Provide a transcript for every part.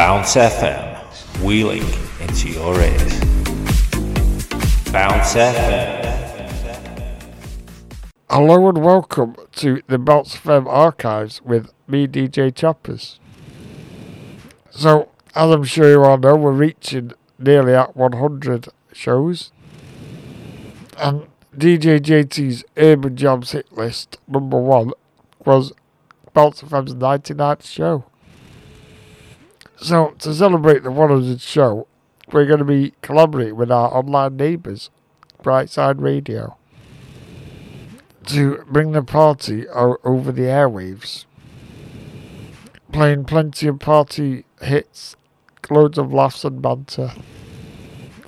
Bounce FM, wheeling into your ears. Bounce FM. Hello and welcome to the Bounce FM archives with me, DJ Chappers. So, as I'm sure you all know, we're reaching nearly at 100 shows. And DJ JT's Urban Jams hit list, number one, was Bounce FM's 99th show. So, to celebrate the 100th show, we're going to be collaborating with our online neighbours, Brightside Radio, to bring the party over the airwaves. Playing plenty of party hits, loads of laughs and banter.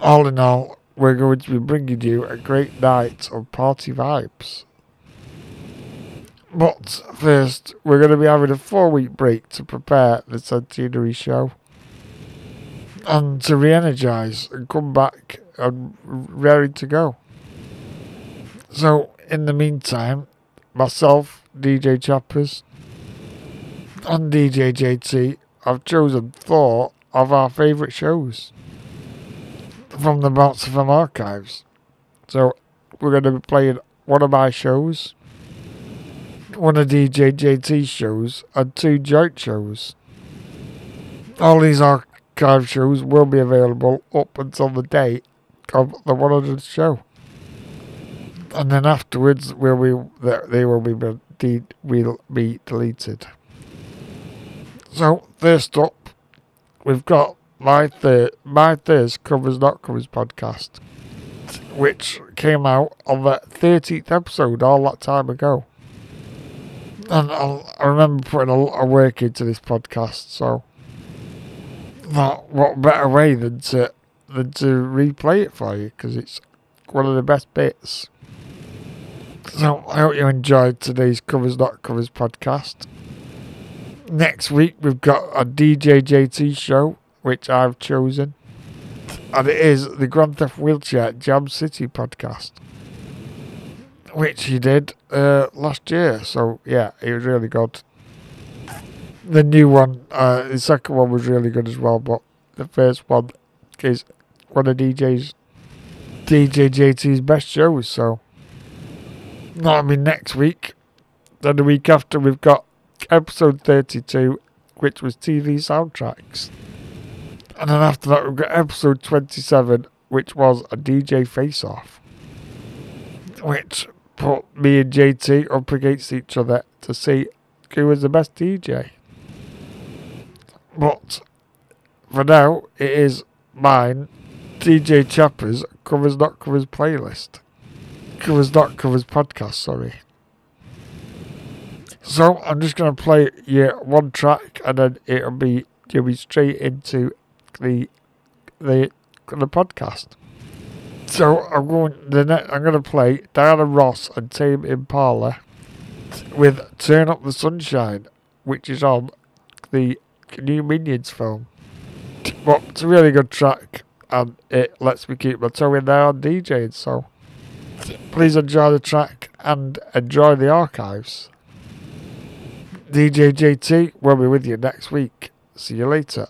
All in all, we're going to be bringing you a great night of party vibes. But first, we're going to be having a four week break to prepare the centenary show and to re energize and come back and ready to go. So, in the meantime, myself, DJ Chappers, and DJ JT have chosen four of our favourite shows from the Bounce archives. So, we're going to be playing one of my shows one of DJ JT's shows, and two joint shows. All these archive shows will be available up until the date of the 100th show. And then afterwards, will be, they will be, de- will be deleted. So, first up, we've got my third, my thirst covers not covers podcast, which came out on the 13th episode all that time ago and I'll, i remember putting a lot of work into this podcast, so that what better way than to than to replay it for you because it's one of the best bits. So I hope you enjoyed today's covers not covers podcast. Next week we've got a DJ JT show which I've chosen, and it is the Grand Theft Wheelchair Jam City podcast which he did uh, last year. So yeah, he was really good. The new one, uh, the second one was really good as well, but the first one is one of DJ's DJ JT's best shows. So, I mean, next week, then the week after, we've got episode thirty-two, which was TV soundtracks, and then after that, we've got episode twenty-seven, which was a DJ face-off which put me and JT up against each other to see who was the best DJ. But for now, it is mine, DJ Chappers, Covers Not Covers playlist. Covers Not Covers podcast, sorry. So I'm just going to play you one track and then it'll be, you'll be straight into the, the, the podcast. So I'm going. The I'm going to play Diana Ross and Tame Impala with "Turn Up the Sunshine," which is on the new Minions film. But it's a really good track, and it lets me keep my toe in there on DJing. So please enjoy the track and enjoy the archives. DJ JT will be with you next week. See you later.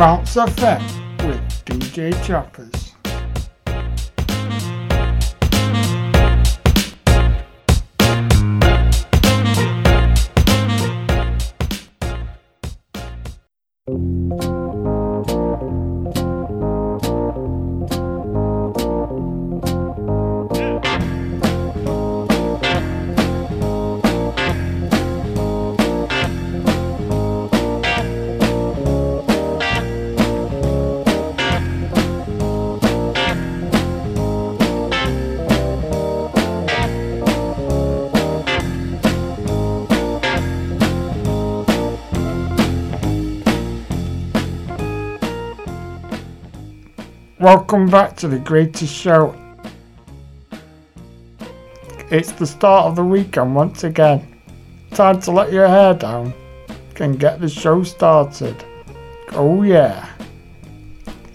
Bounce FM with DJ Chappers. Welcome back to the greatest show. It's the start of the weekend once again. Time to let your hair down and get the show started. Oh yeah.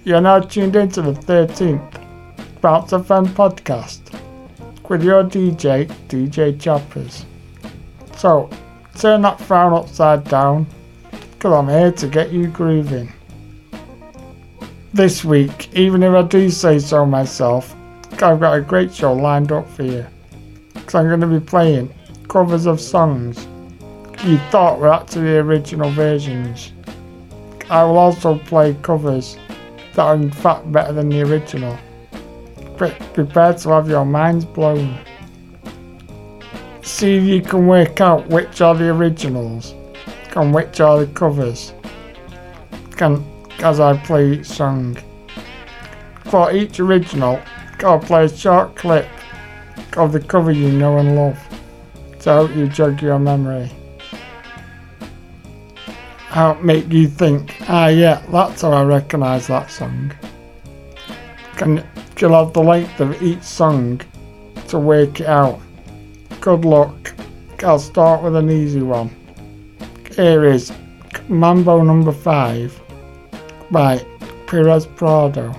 You're now tuned into the 13th Bounce FM podcast with your DJ, DJ Chappers. So, turn that frown upside down because I'm here to get you grooving. This week, even if I do say so myself, I've got a great show lined up for you. Because I'm going to be playing covers of songs you thought were actually the original versions. I will also play covers that are in fact better than the original. Pre- prepare to have your minds blown. See if you can work out which are the originals and which are the covers. Can as I play each song. For each original, I'll play a short clip of the cover you know and love to help you jog your memory. Help make you think, ah yeah, that's how I recognise that song. Can you'll have the length of each song to work it out. Good luck. I'll start with an easy one. Here is Mambo number five by Perez Prado.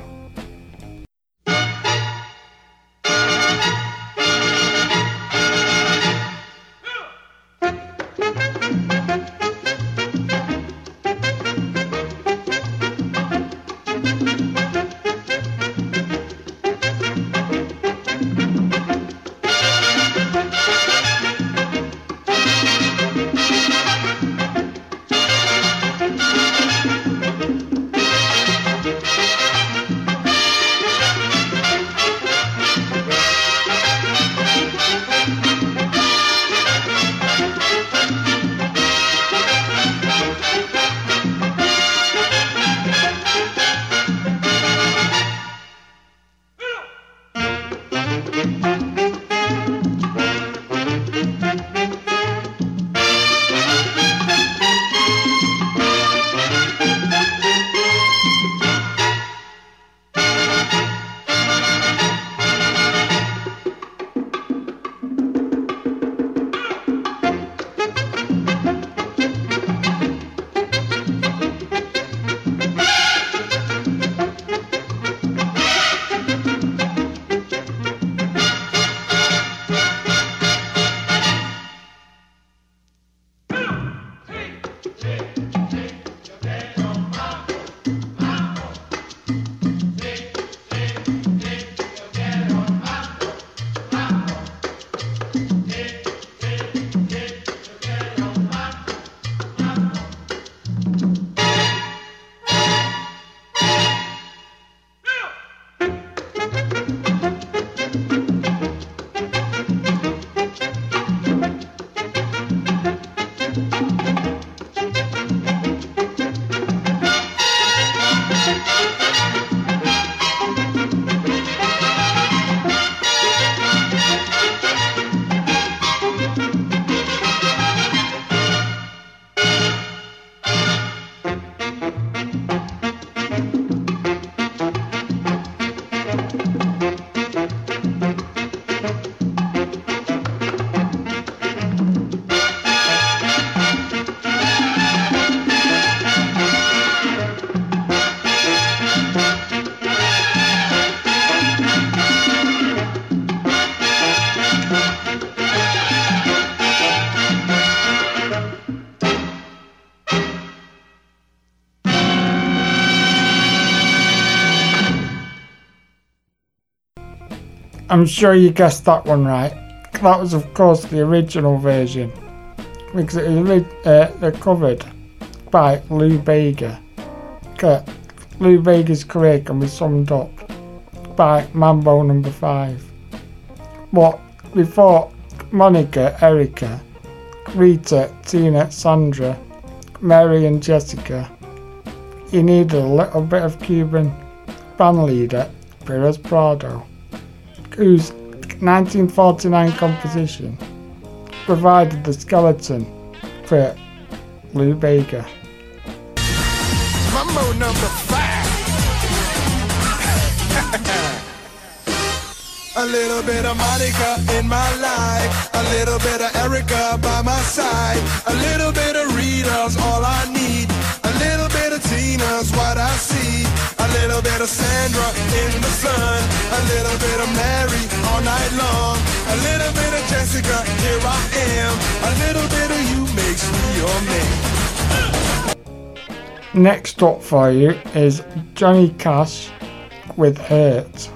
I'm sure you guessed that one right. That was, of course, the original version. Because it was uh, covered by Lou Bega. Okay, Lou Bega's career can be summed up by Mambo number five. But before Monica, Erica, Rita, Tina, Sandra, Mary and Jessica, you needed a little bit of Cuban band leader, Perez Prado, whose 1949 composition provided the skeleton for Lou Bega. Mambo number five. a little bit of Monica in my life, a little bit of Erica by my side, a little bit of Rita's all I need, a little bit of Tina's what I see, bit of Sandra in the sun, a little bit of Mary all night long, a little bit of Jessica, here I am, a little bit of you makes me your man. Next up for you is Johnny Cash with Hurt.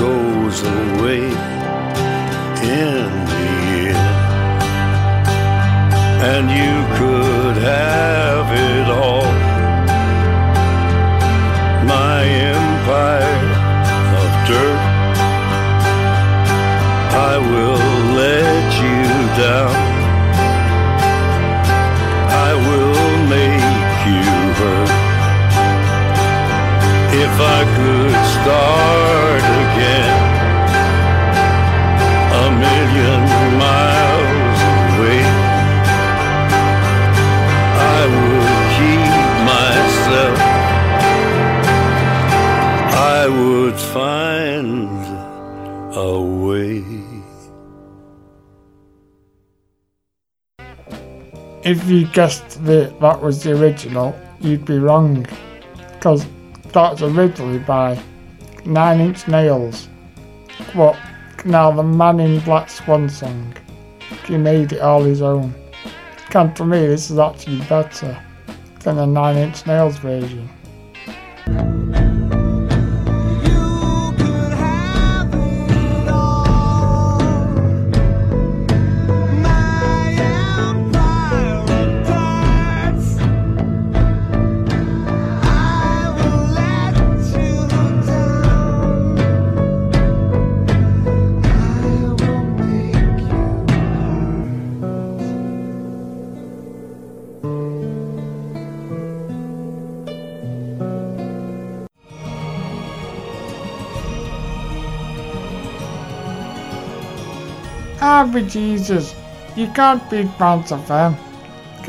goes away in the end. And you could have it all. My empire of dirt. I will let you down. Would find a way. If you guessed that that was the original, you'd be wrong. Because that's originally by Nine Inch Nails. what? Now the Man in Black Swan song. He made it all his own. Come to me, this is actually better than the Nine Inch Nails version. But Jesus, you can't beat Bounce FM.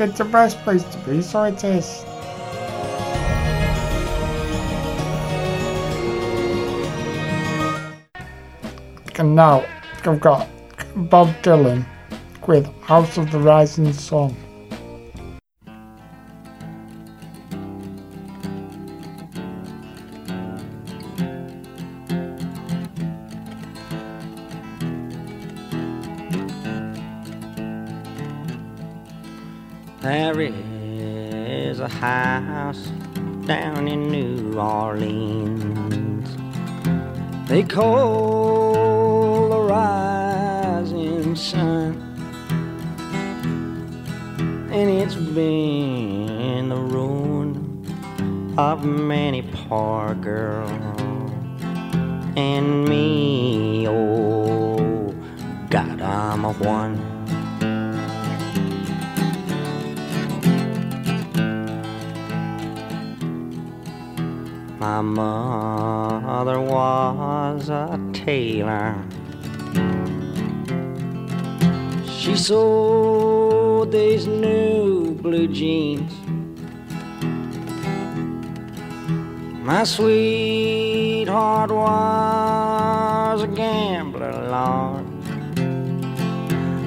It's the best place to be, so it is. And now, I've got Bob Dylan with House of the Rising Sun. Poor girl And me, oh, God, I'm a one. My mother was a tailor. She sold these new blue jeans. My sweetheart was a gambler, Lord,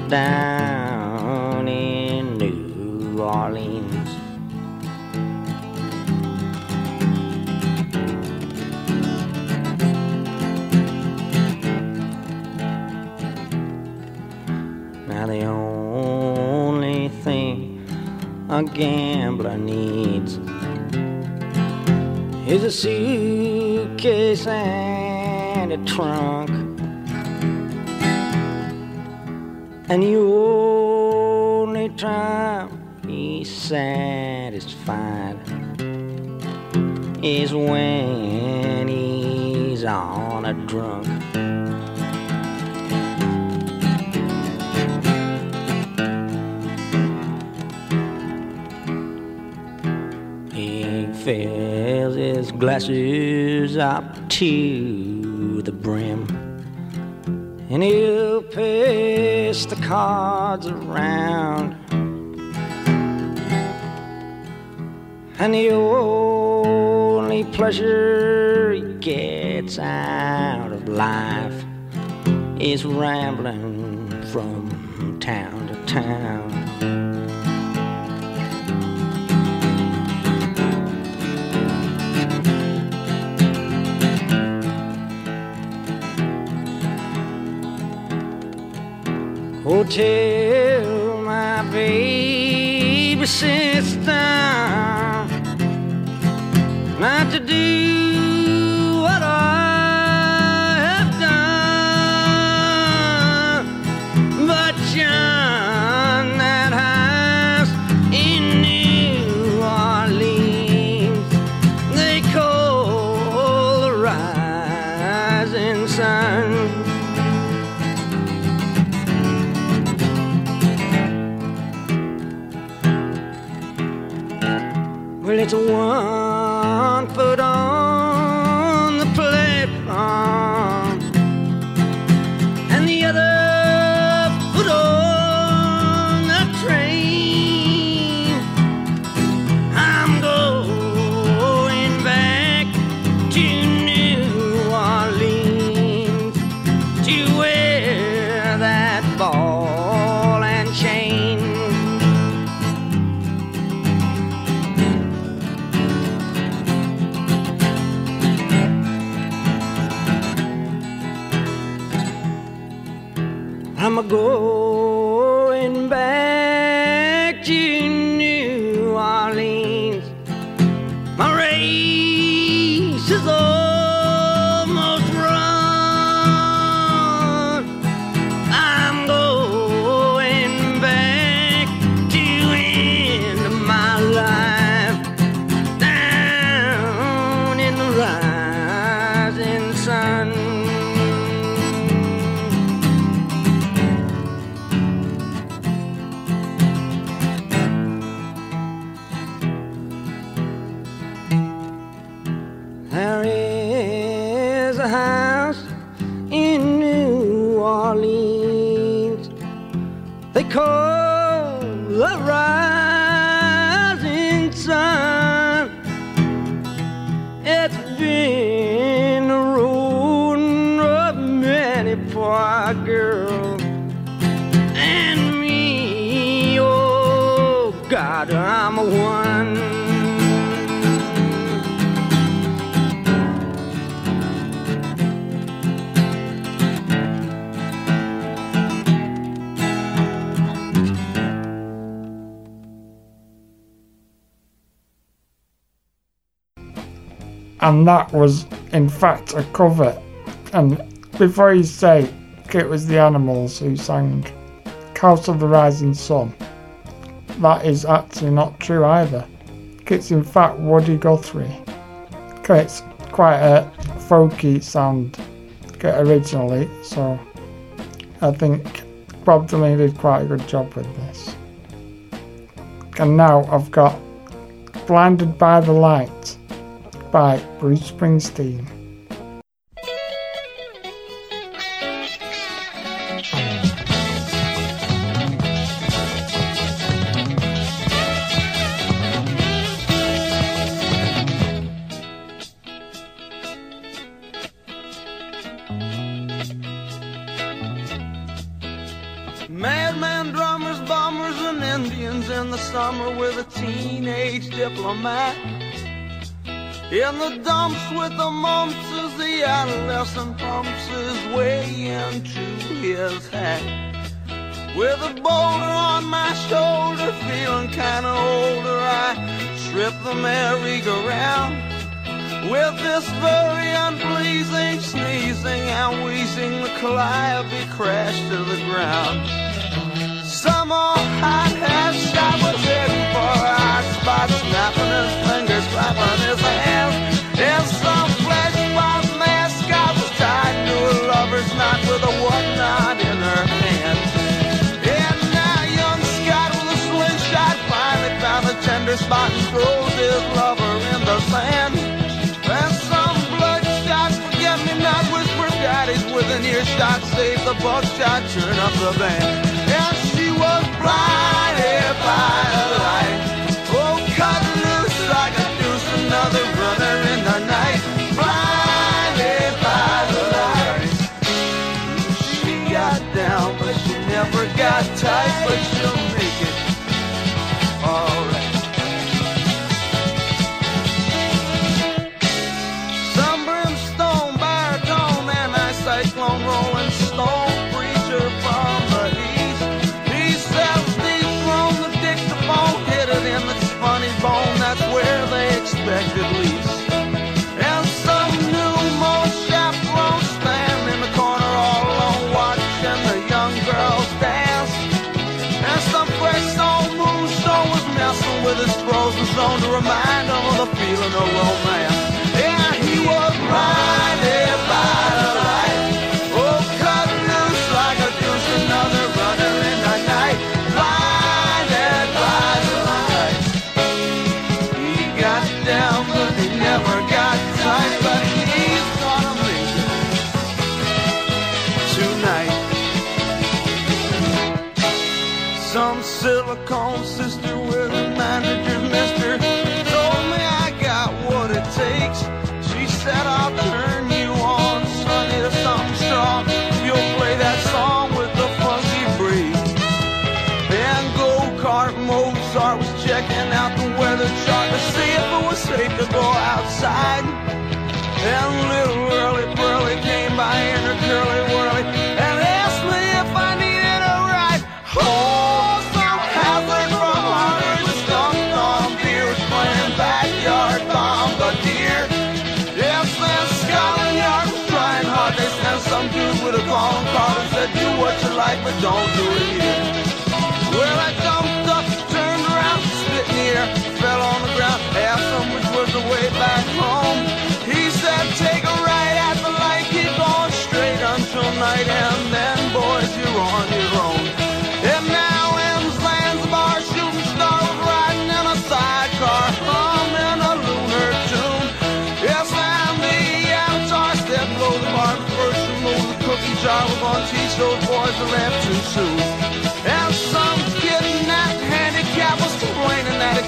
down in New Orleans. Now the only thing a gambler needs a suitcase and a trunk. And the only time he's satisfied is when glasses up to the brim. And he'll pass the cards around. And the only pleasure he gets out of life is rambling from town to town. Oh, tell my baby sister. Not to do time ago. and that was in fact a cover. And before you say it was the Animals who sang House of the Rising Sun, that is actually not true either. It's in fact Woody Guthrie. It's quite a folky sound originally, so I think Bob Dylan did quite a good job with this. And now I've got Blinded by the Light by Bruce Springsteen. the merry-go-round. With this very unpleasing sneezing and wheezing the calliope crashed to the ground. Some old hot half shot was heading for a spot snap shot, save the bus shot, turn up the band. and she was blinded by the light. Oh, cut loose like a deuce, another runner in the night. Blinded by the light. She got down, but she never got tight, but she'll some dude with a calling card and said, do what you like, but don't do it here.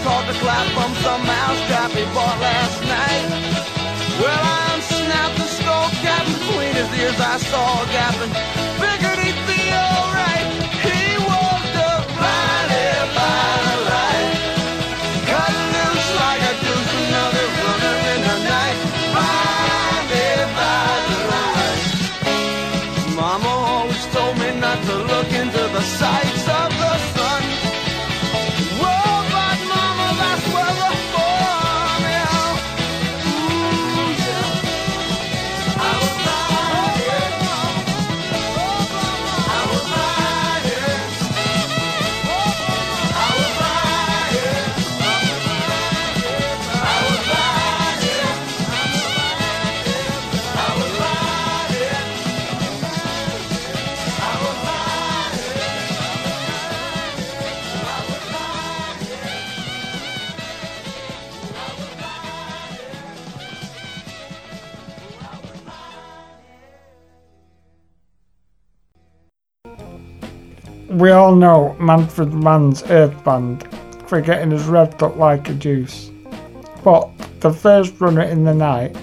Caught the clap from some mousetrap he bought last night. Well, I unsnapped the skull cap between his ears. I saw a gap and We all know Manfred Mann's Earth Band for getting us revved up like a juice. But the first runner in the night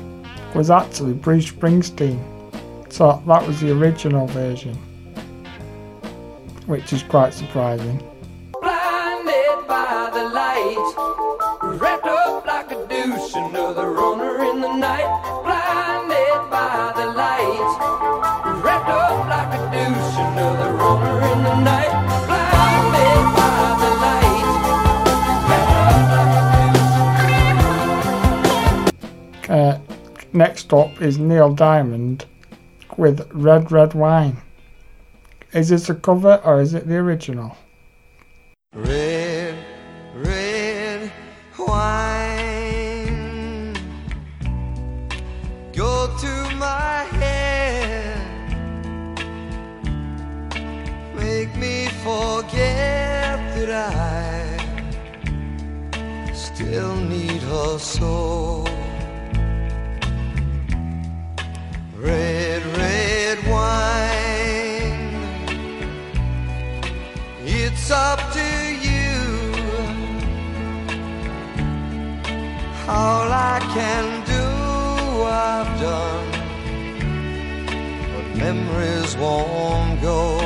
was actually Bruce Springsteen. So that was the original version. Which is quite surprising. blinded by the light, wrapped up like a another runner in the night. Next up is Neil Diamond with Red Red Wine. Is this a cover or is it the original? Red, red wine. Go to my head. Make me forget that I still need her so. It's up to you. All I can do, I've done. But memories won't go.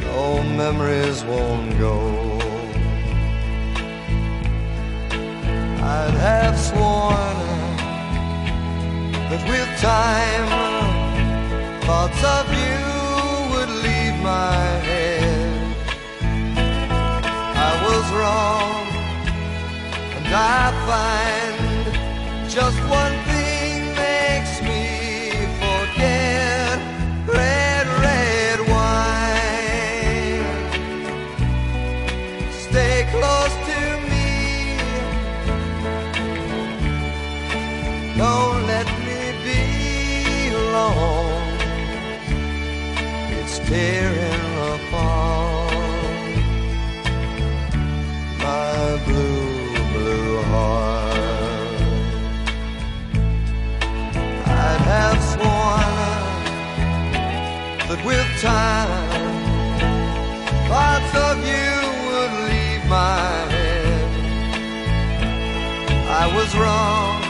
No memories won't go. I'd have sworn that with time thoughts of you my head. I was wrong, and I find just one tearing apart my blue, blue heart. I'd have sworn that with time, thoughts of you would leave my head. I was wrong,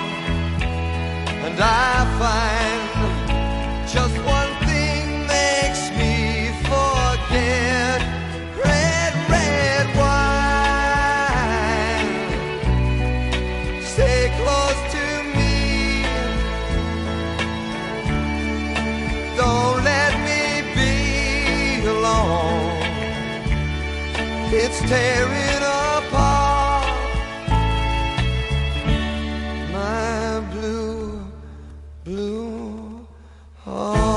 and I find tear it apart. My blue, blue heart.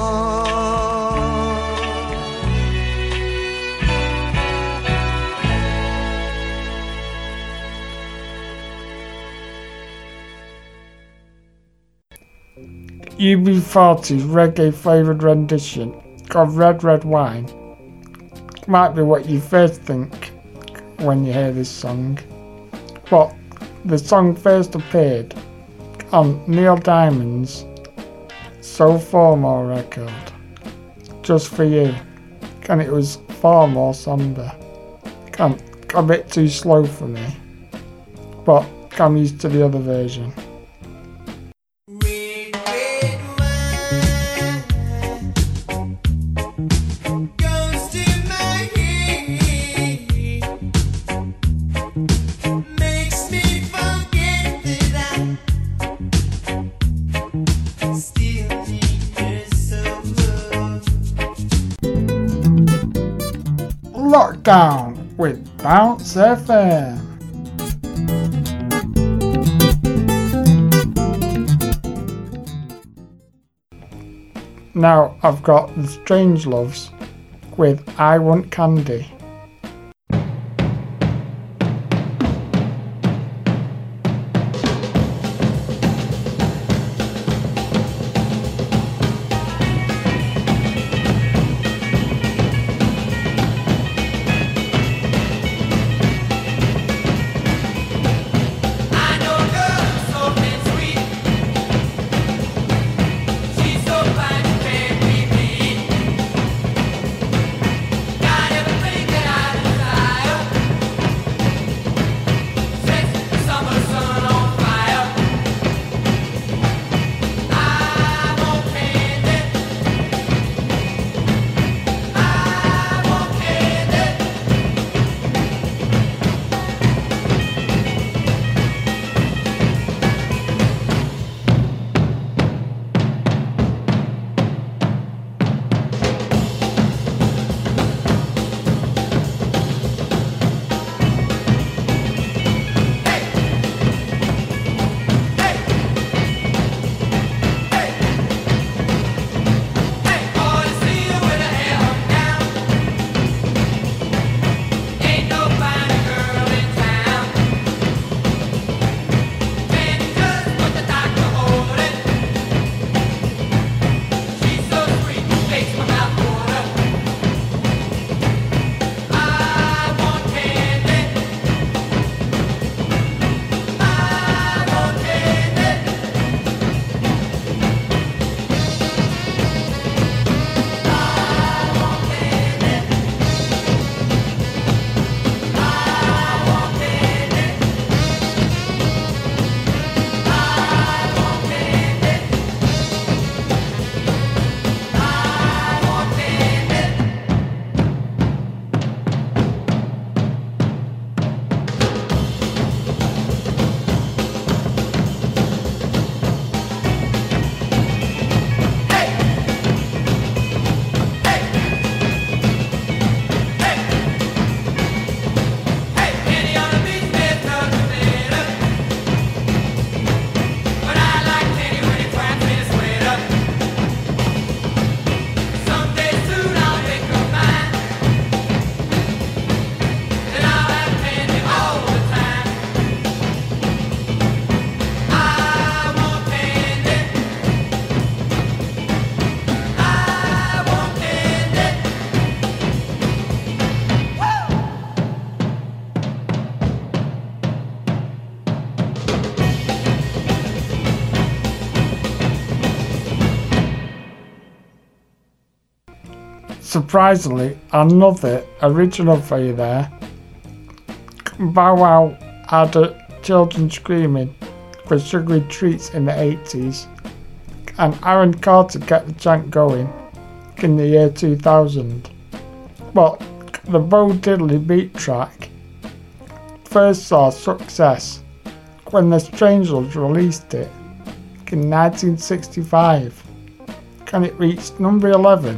UB40's reggae flavored rendition of Red Red Wine might be what you first think when you hear this song. But the song first appeared on Neil Diamond's So Formal record, Just For You, and it was far more somber. And a bit too slow for me, but I'm used to the other version. Lockdown with Bounce FM. Now I've got the Strangeloves with I Want Candy. Surprisingly, another original for you there. Bow Wow had children screaming for sugary treats in the 80s, and Aaron Carter kept the chant going in the year 2000. But the Bo Diddley beat track first saw success when the Strangers released it in 1965, and it reached number 11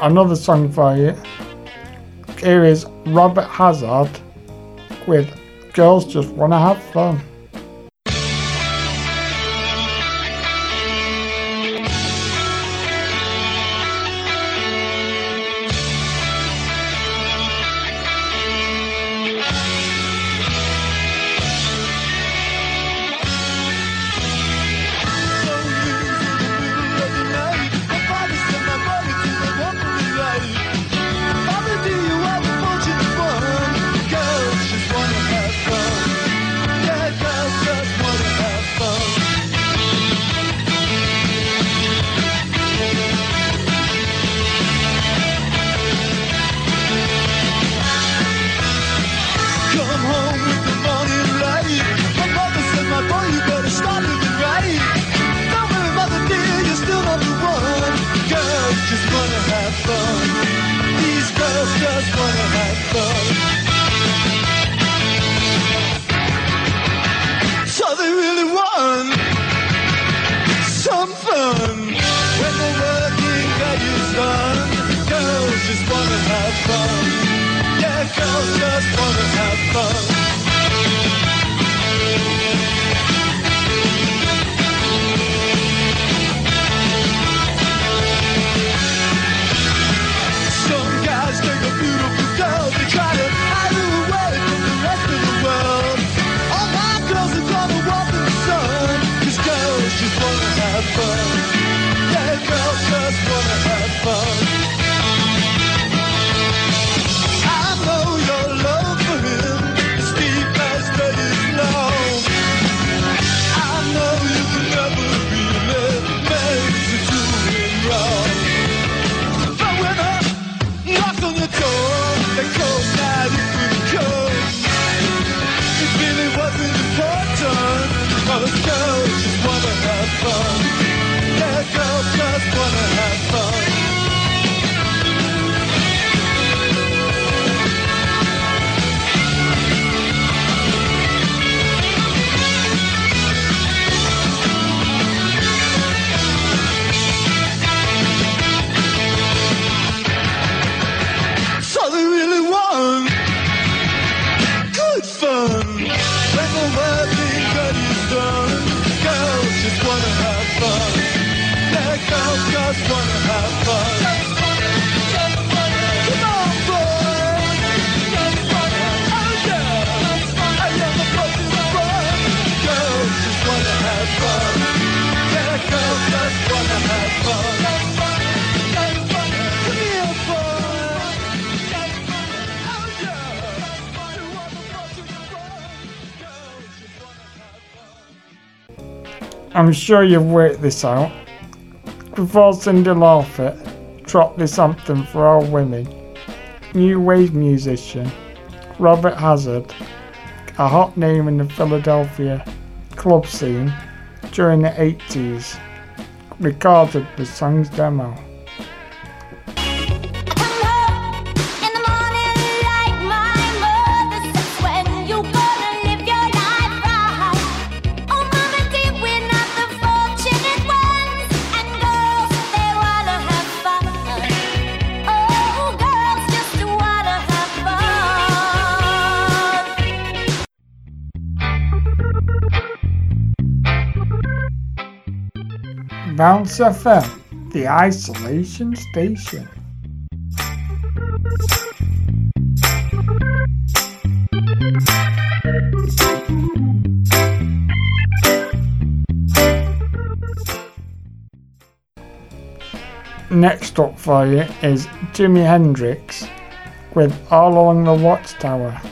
another song for you. Here is Robert Hazard with Girls Just Wanna Have Fun. I'm sure you've worked this out. Before Cindy Lawford dropped this anthem for all women, new wave musician Robert Hazard, a hot name in the Philadelphia club scene during the 80s, recorded the song's demo. Bounce FM, the isolation station. Next up for you is Jimi Hendrix with All Along the Watchtower.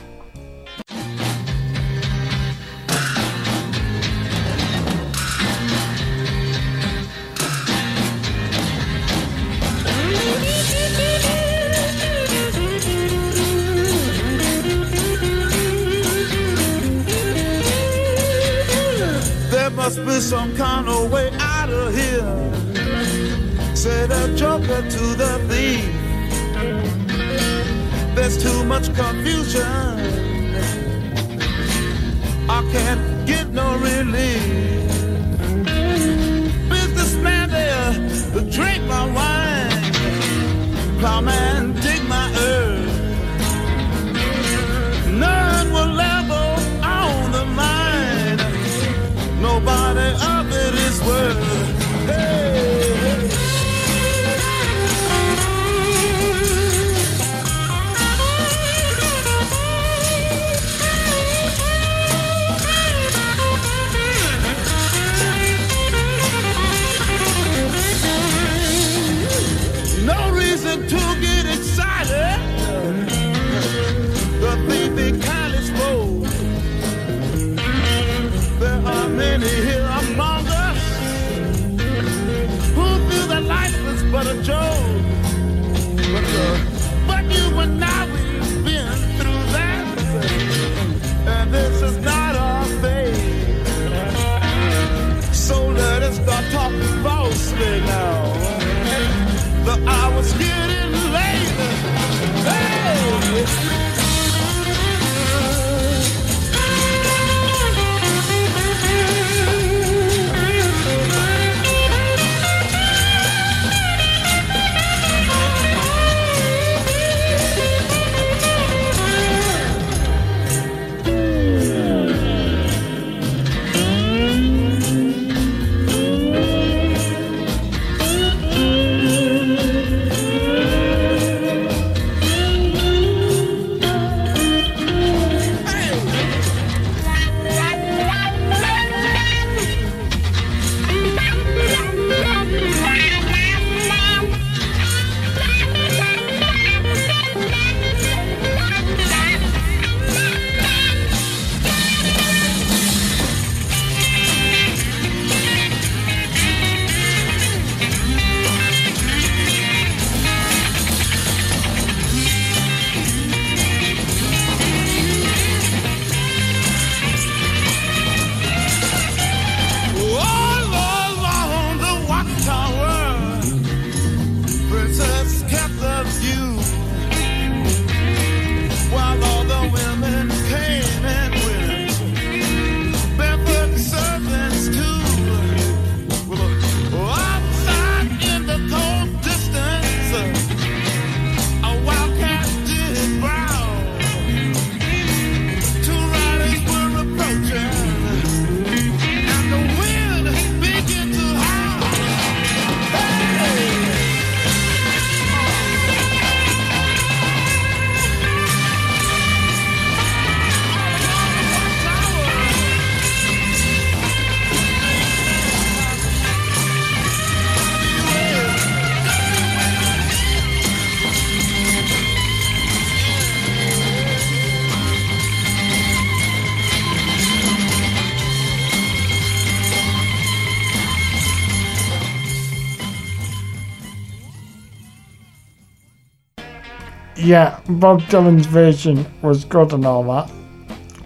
yeah, Bob Dylan's version was good and all that,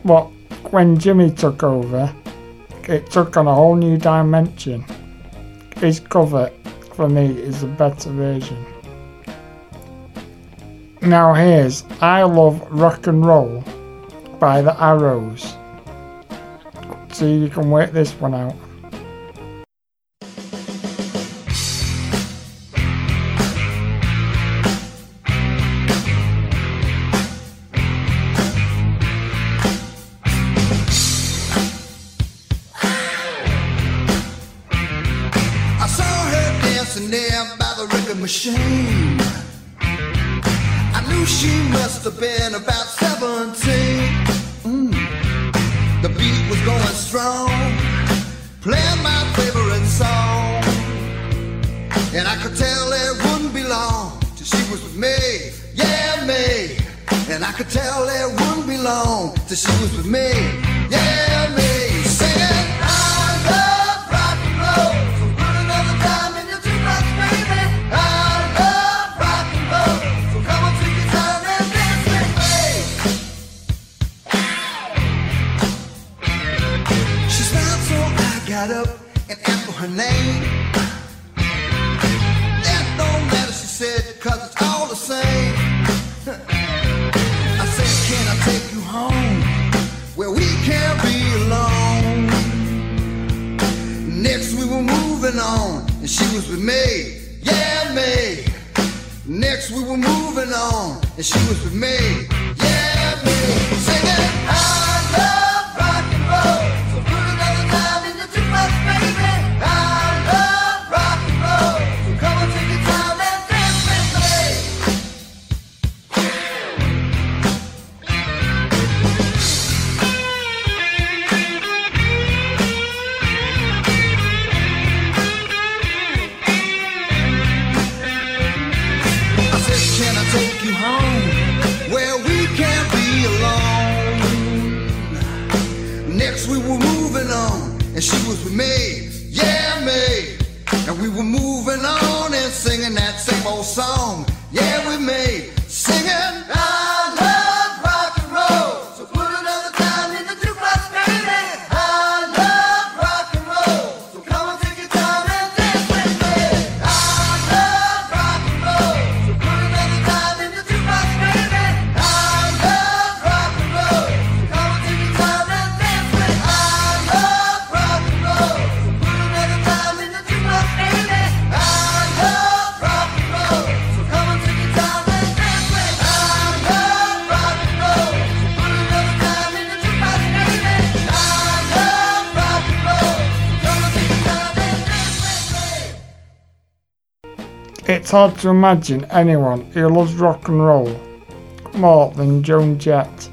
but when Jimi took over, it took on a whole new dimension. His cover, for me, is a better version. Now here's I Love Rock and Roll by The Arrows. See, you can work this one out. It's hard to imagine anyone who loves rock and roll more than Joan Jett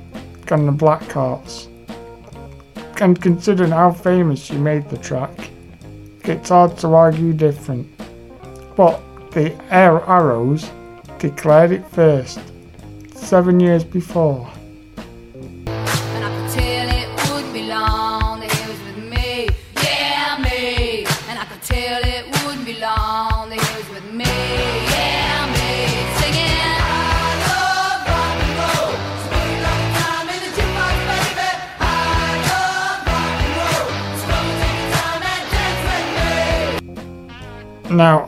and the Blackhearts. And considering how famous she made the track, it's hard to argue different. But the Air Arrows declared it first, seven years before.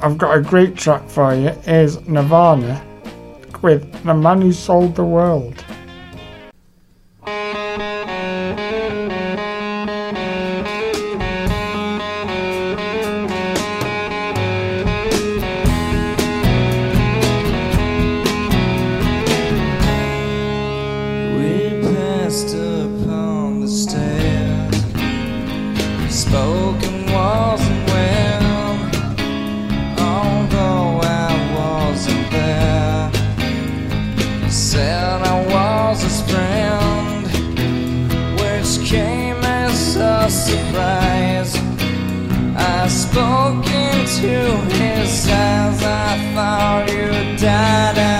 I've got a great track for you is Nirvana with The Man Who Sold the World. Spoke into his eyes. I thought you died.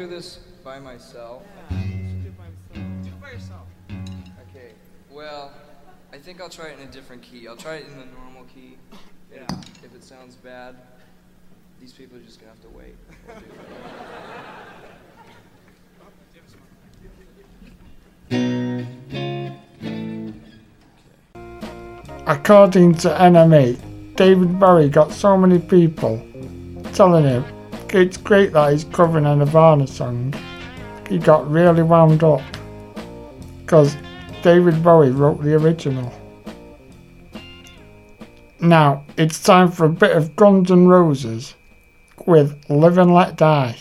Am I gonna do this by myself? Do it by yourself. Okay, well, I think I'll try it in a different key. I'll try it in the normal key. Yeah. If it sounds bad, these people are just gonna have to wait. We'll do it. According to NME, David Bowie got so many people telling him it's great that he's covering a Nirvana song. He got really wound up because David Bowie wrote the original. Now it's time for a bit of Guns N' Roses with Live and Let Die.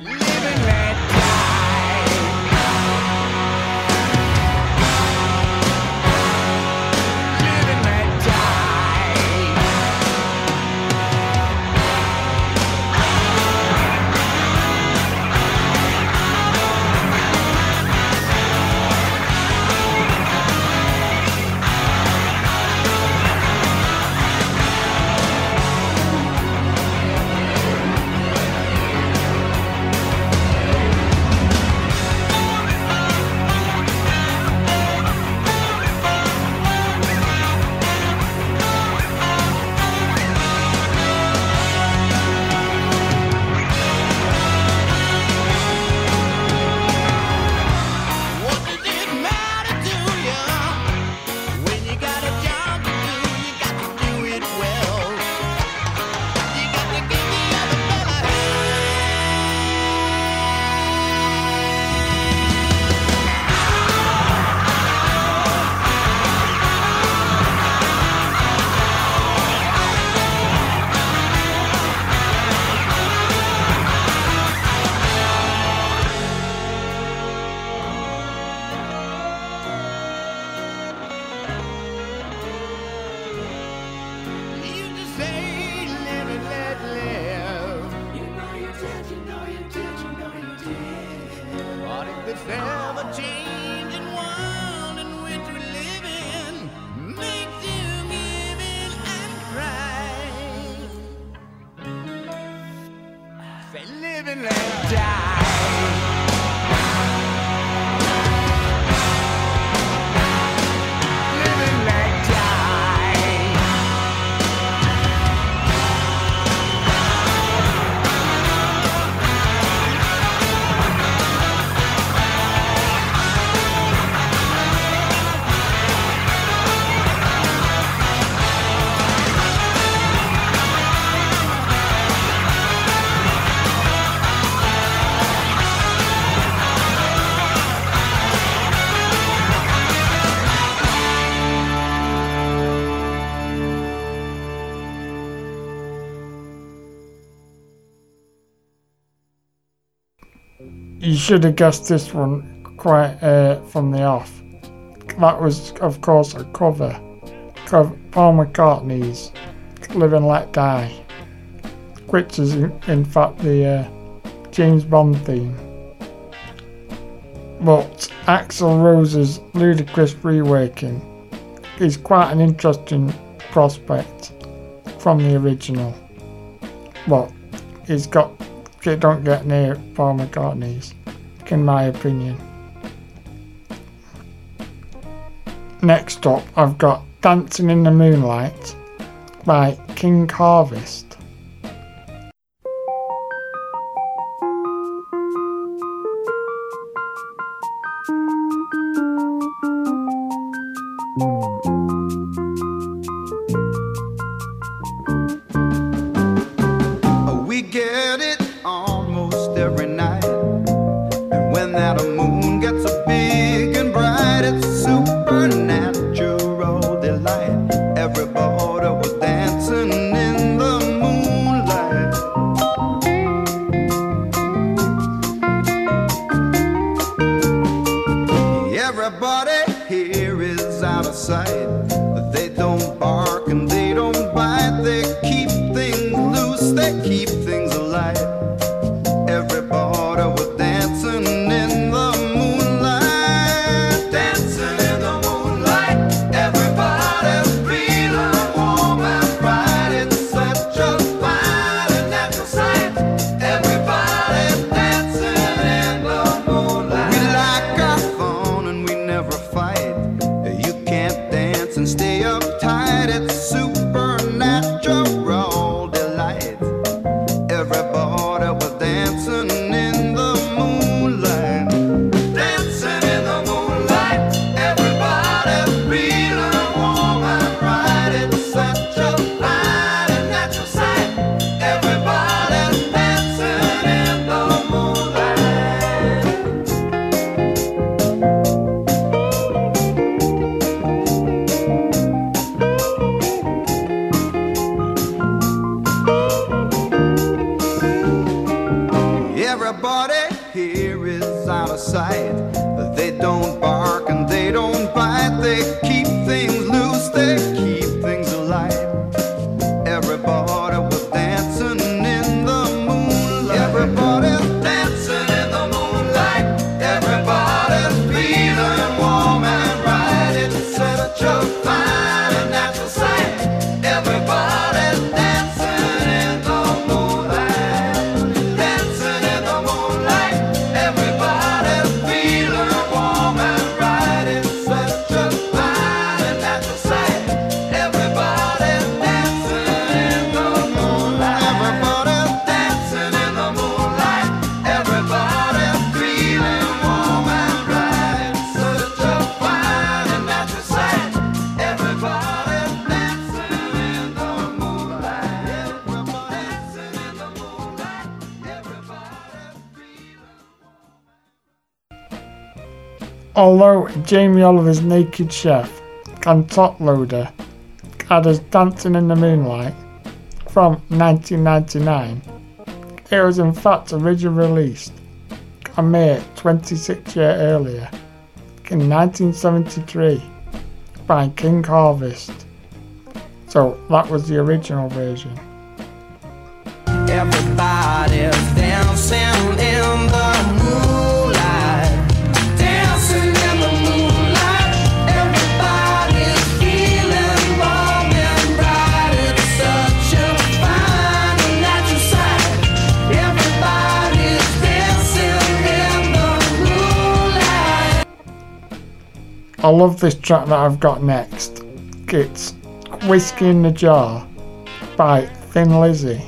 Say, should have guessed this one quite uh, from the off. That was, of course, a cover. Cover Paul McCartney's "Live and Let Die," which is in, fact the uh, James Bond theme. But Axl Rose's ludicrous reworking is quite an interesting prospect from the original. But it's got it don't get near Paul McCartney's, in my opinion. Next up, I've got Dancing in the Moonlight by King Harvest. Oliver's Naked Chef and Top Loader had us dancing in the moonlight from 1999. It was in fact originally released a mere 26 years earlier in 1973 by King Harvest. So that was the original version. I love this track that I've got next. It's Whiskey in the Jar by Thin Lizzy.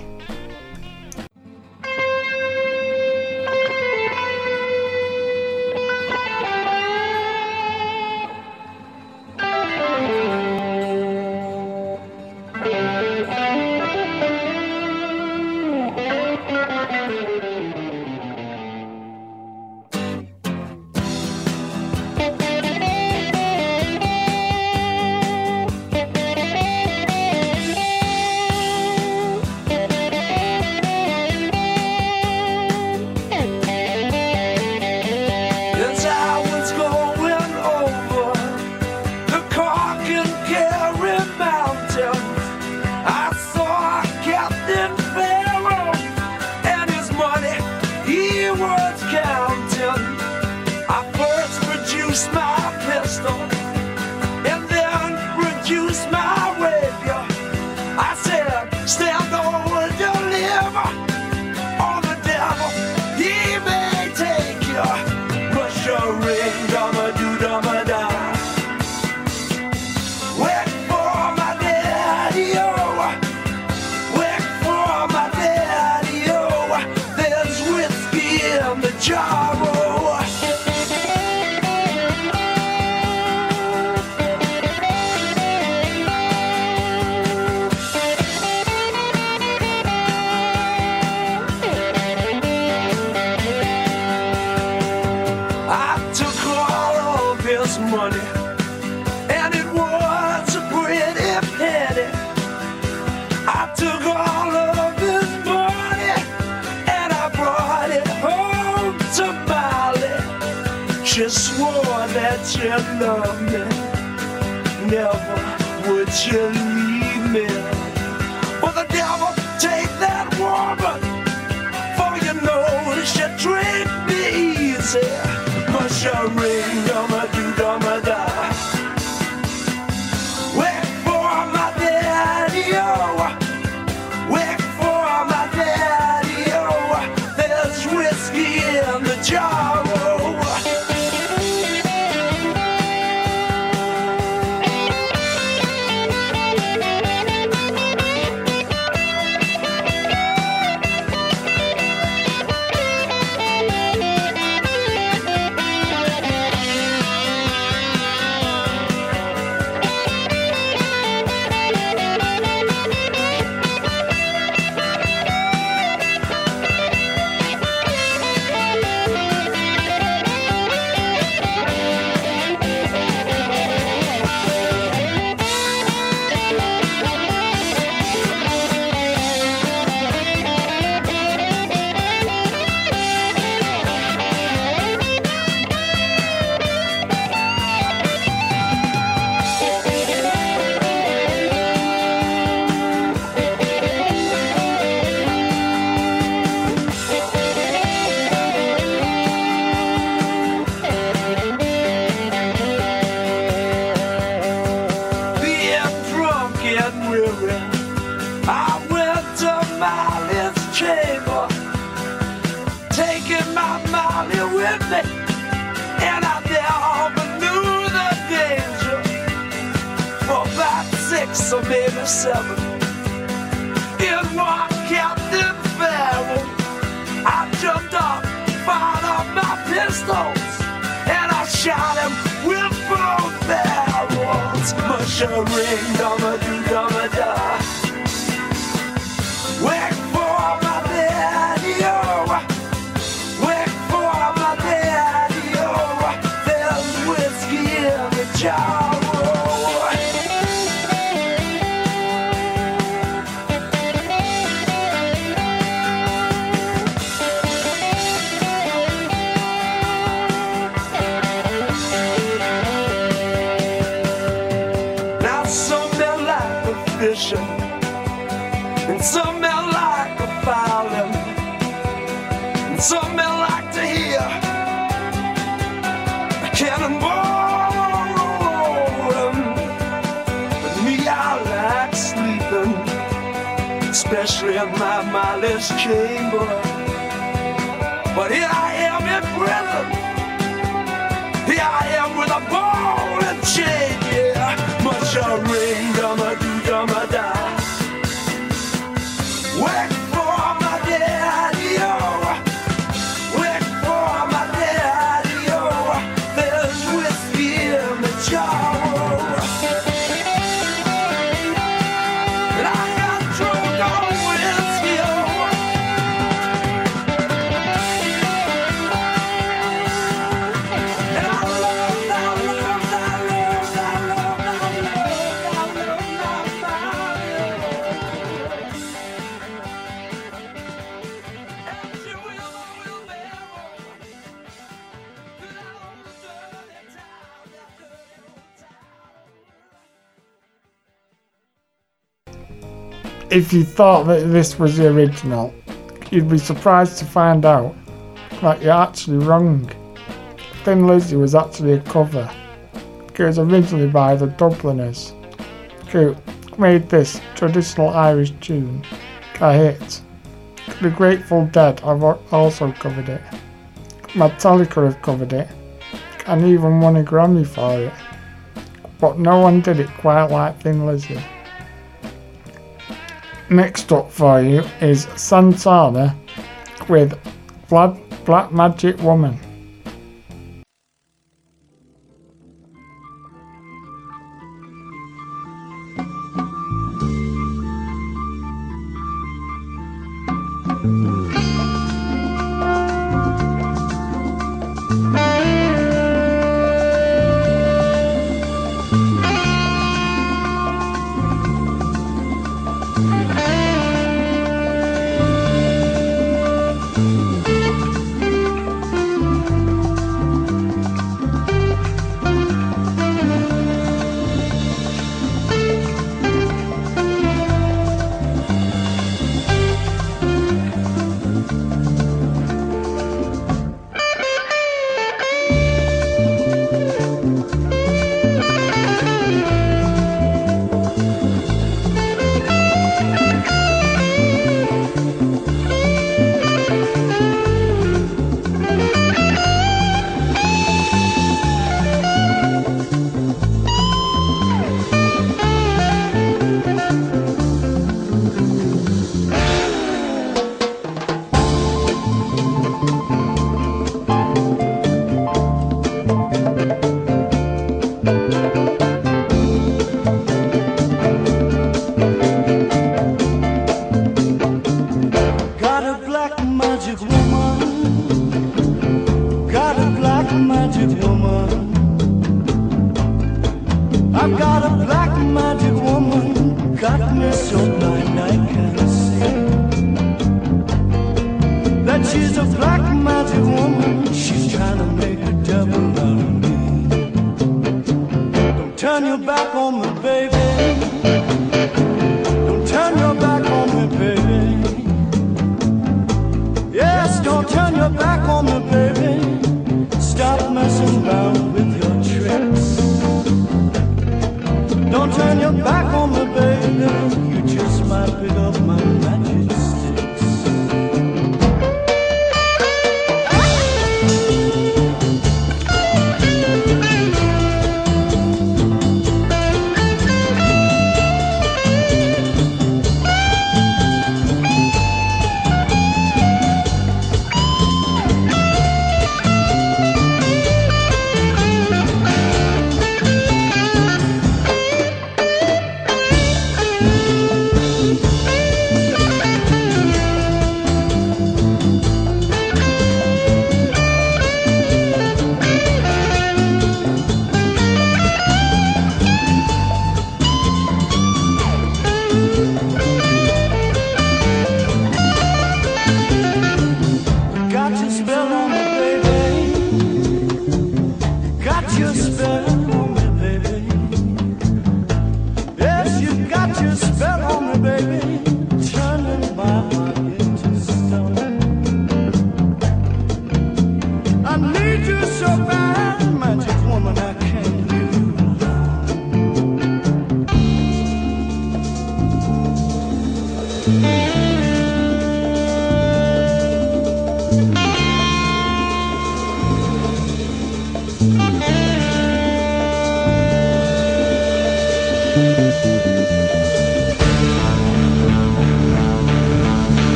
if you thought that this was the original, you'd be surprised to find out that you're actually wrong. Thin Lizzy was actually a cover. It was originally by the Dubliners, who made this traditional Irish tune a hit. The Grateful Dead have also covered it. Metallica have covered it, and even won a Grammy for it. But no one did it quite like Thin Lizzy. Next up for you is Santana with Black Magic Woman.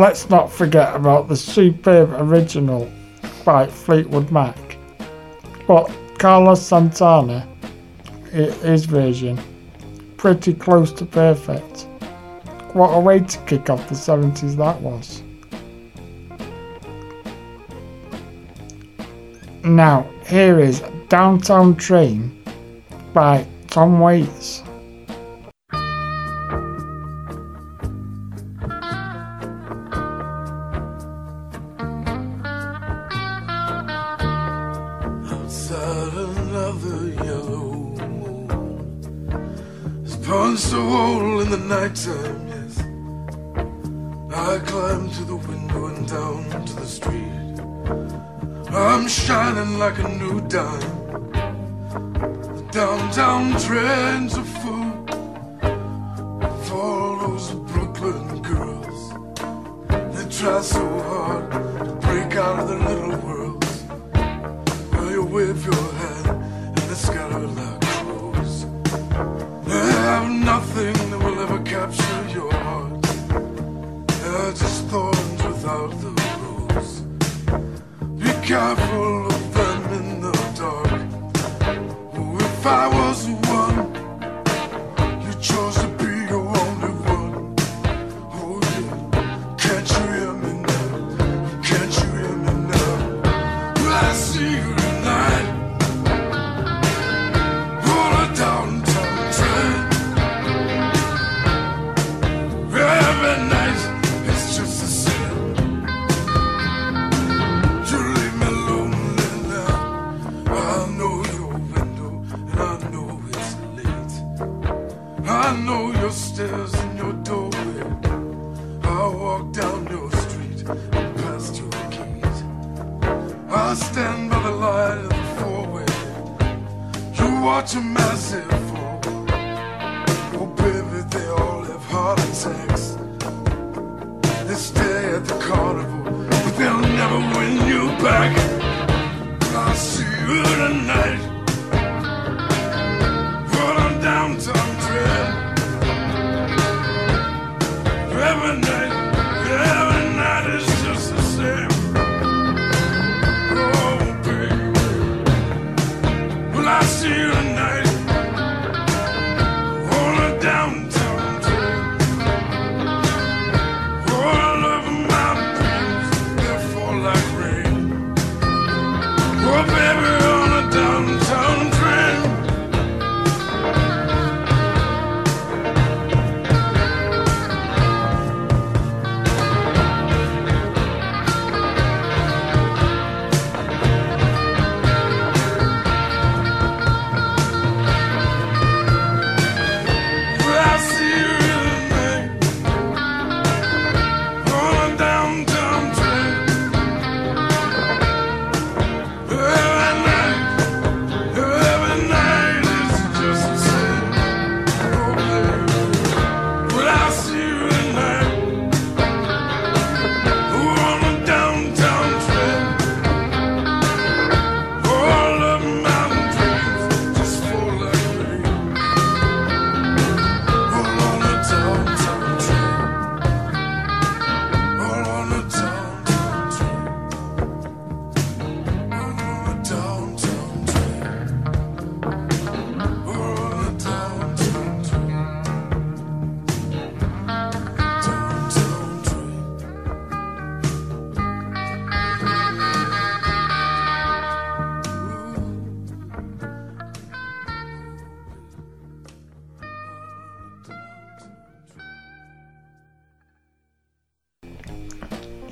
let's not forget about the superb original by Fleetwood Mac. But Carlos Santana, his version, pretty close to perfect. What a way to kick off the 70s that was. Now, here is Downtown Train by Tom Waits.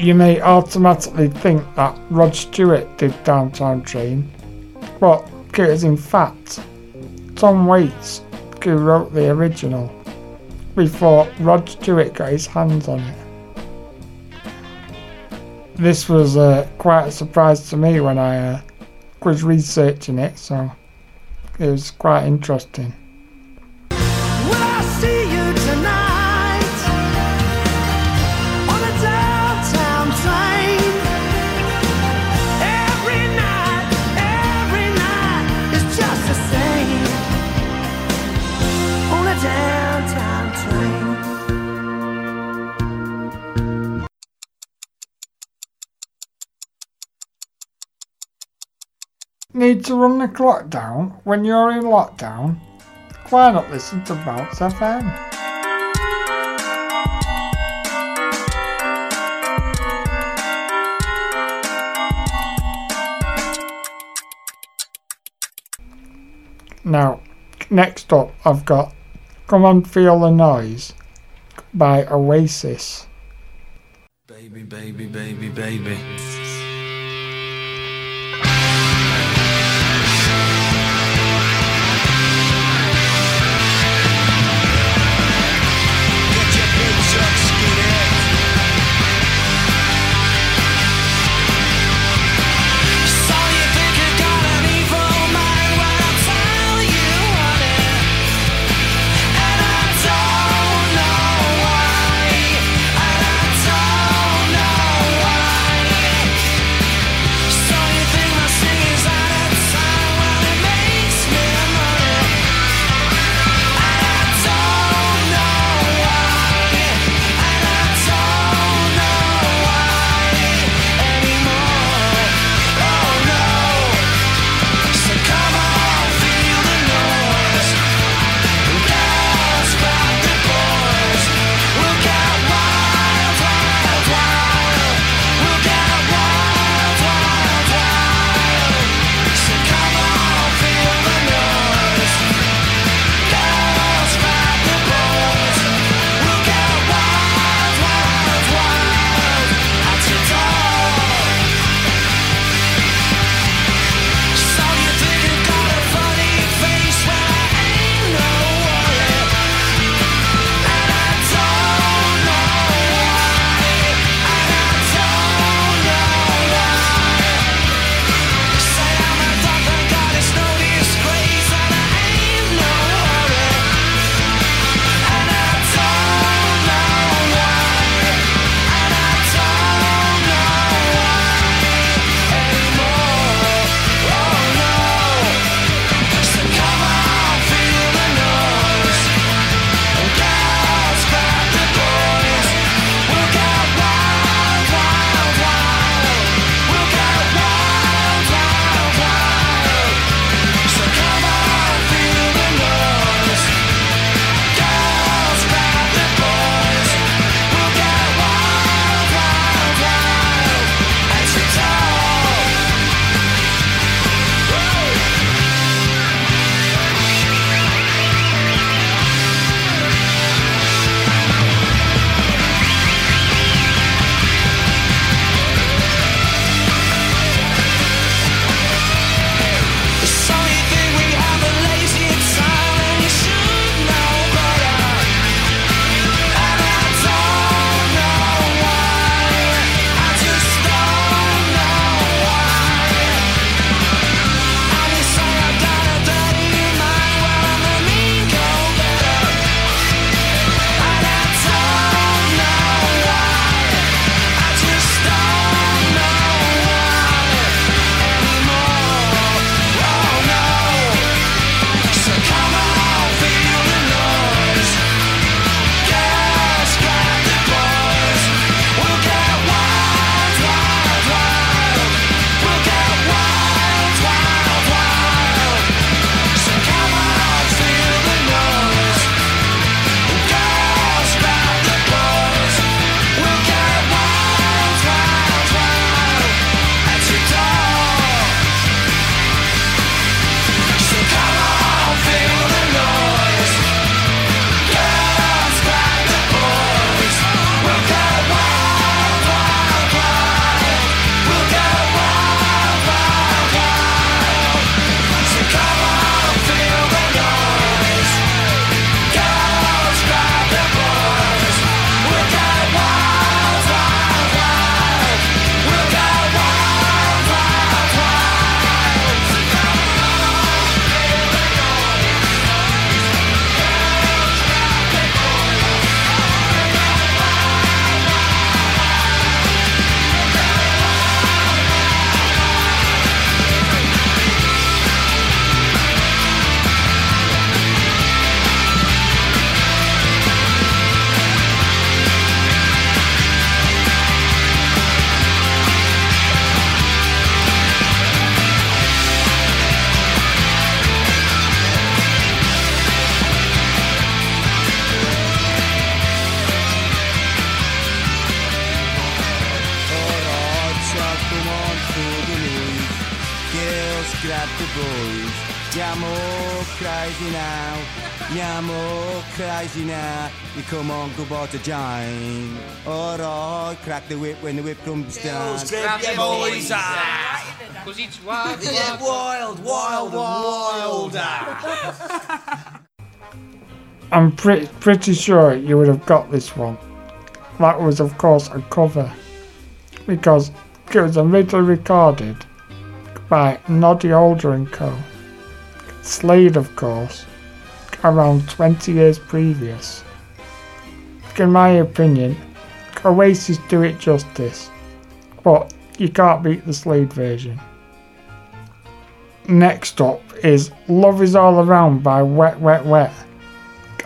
you may automatically think that Rod Stewart did Downtown Train, but it is in fact Tom Waits who wrote the original before Rod Stewart got his hands on it. This was uh, quite a surprise to me when I uh, was researching it, so it was quite interesting. turn the clock down when you're in lockdown, why not listen to Bounce FM? Now, next up, I've got Come On Feel the Noise by Oasis. Baby, baby, baby, baby. pretty sure you would have got this one. That was of course a cover, because it was originally recorded by Noddy Holder and Co. Slade of course, around 20 years previous. In my opinion, Oasis do it justice, but you can't beat the Slade version. Next up is Love Is All Around by Wet Wet Wet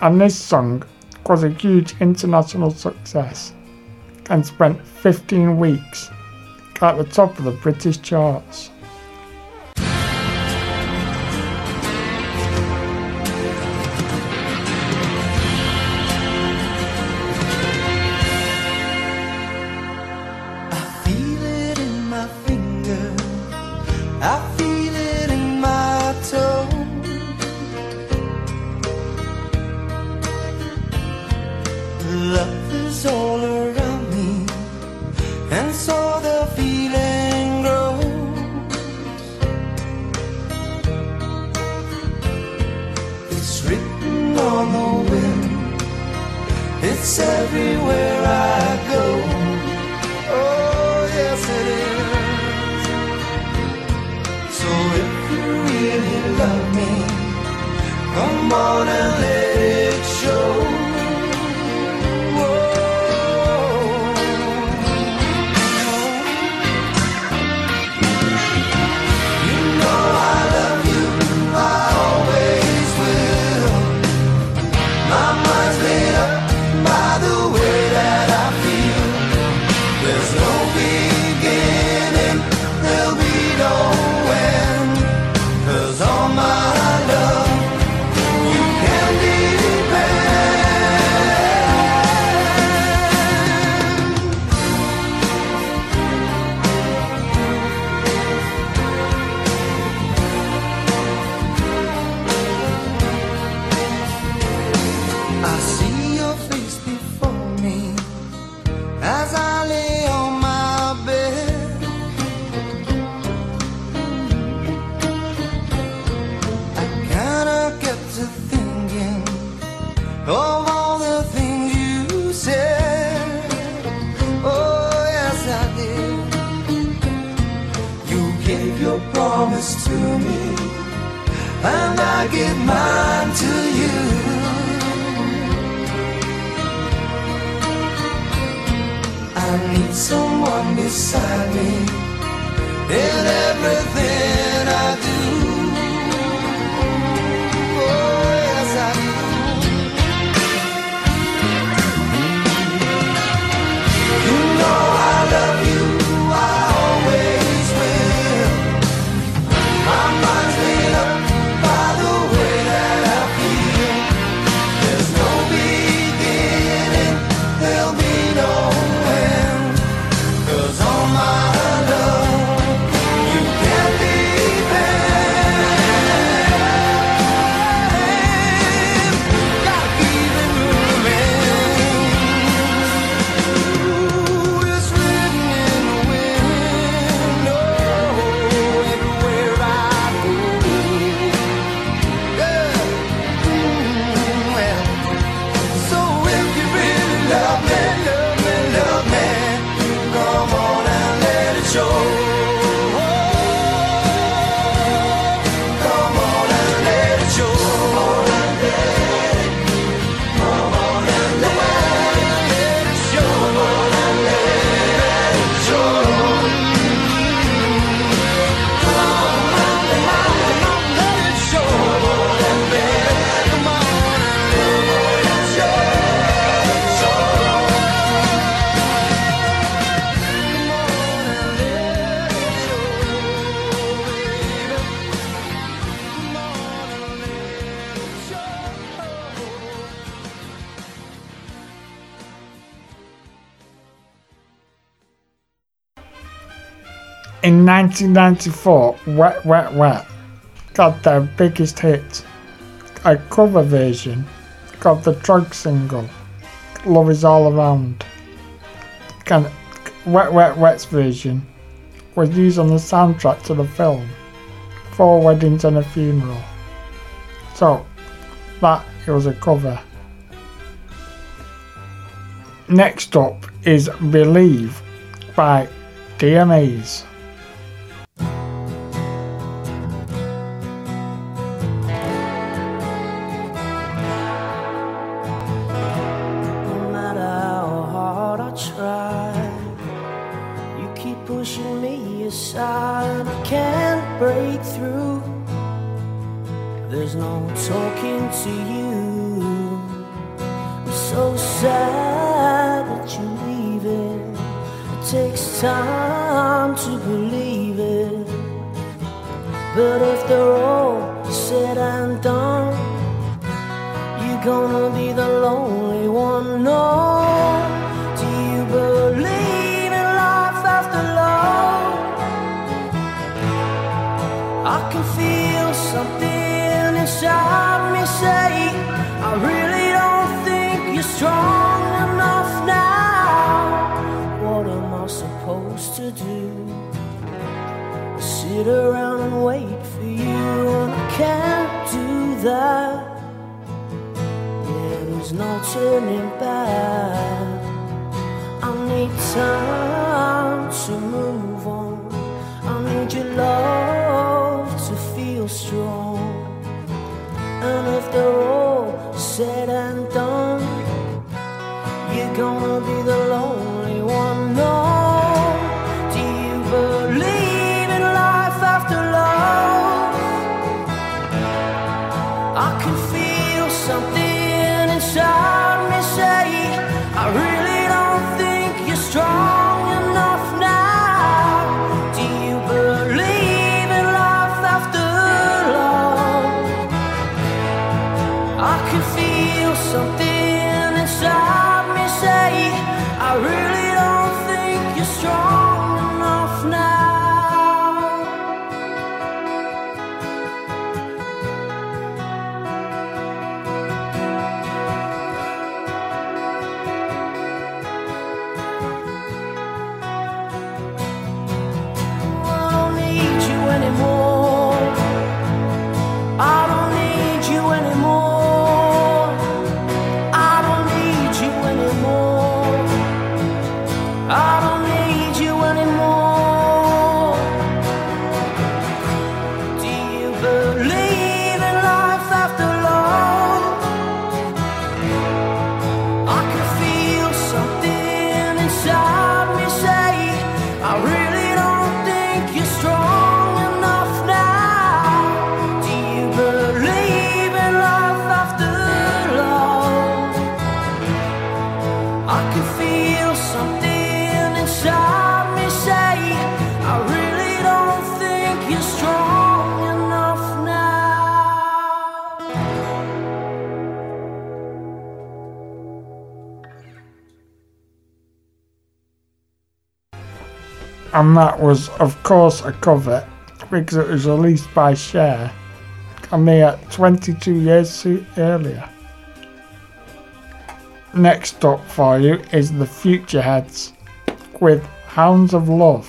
and this song was a huge international success and spent 15 weeks at the top of the British charts. 1994, Wet Wet Wet got their biggest hit, a cover version Got the Troggs single Love Is All Around. And Wet Wet Wet's version was used on the soundtrack to the film Four Weddings and a Funeral. So, that it was a cover. Next up is Believe by DMAs. sit around and wait for you. And I can't do that. Yeah, there's no turning back. I need time to move on. I need your love to feel strong. And if they're all said and done, you're gonna be the and that was of course a cover because it was released by Cher a mere 22 years earlier. Next up for you is the Futureheads with Hounds of Love.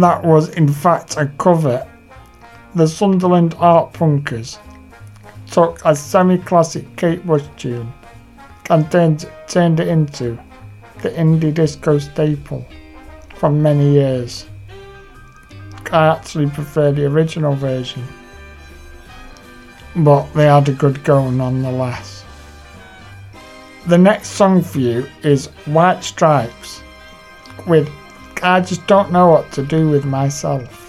that was in fact a cover. The Sunderland Art Punkers took a semi-classic Kate Bush tune and turned, turned it into the indie disco staple for many years. I actually prefer the original version, but they had a good go nonetheless. The next song for you is White Stripes with I just don't know what to do with myself.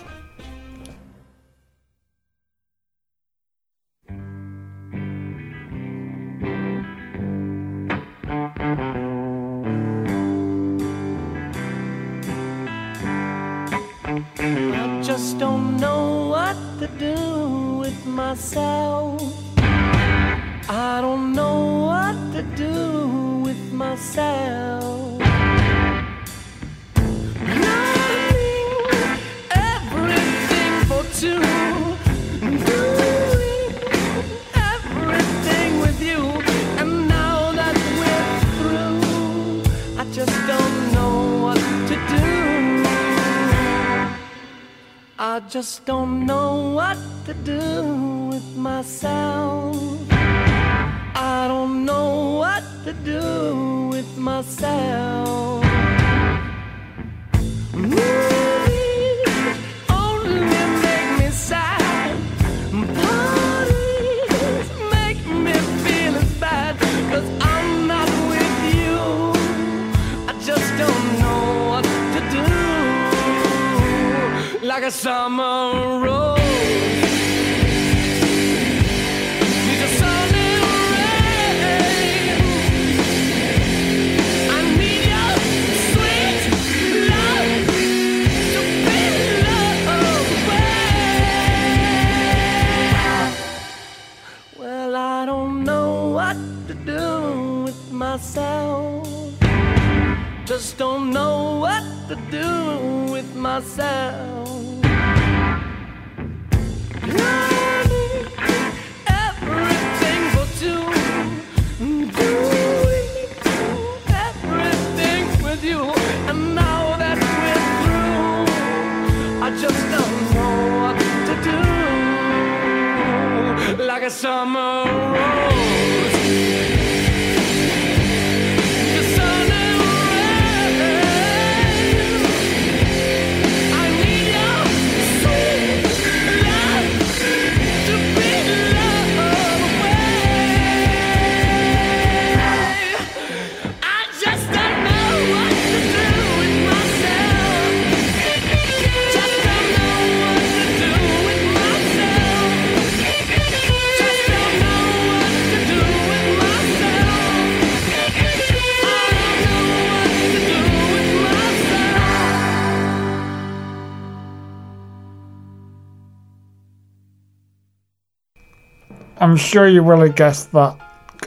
I'm sure you will have guessed that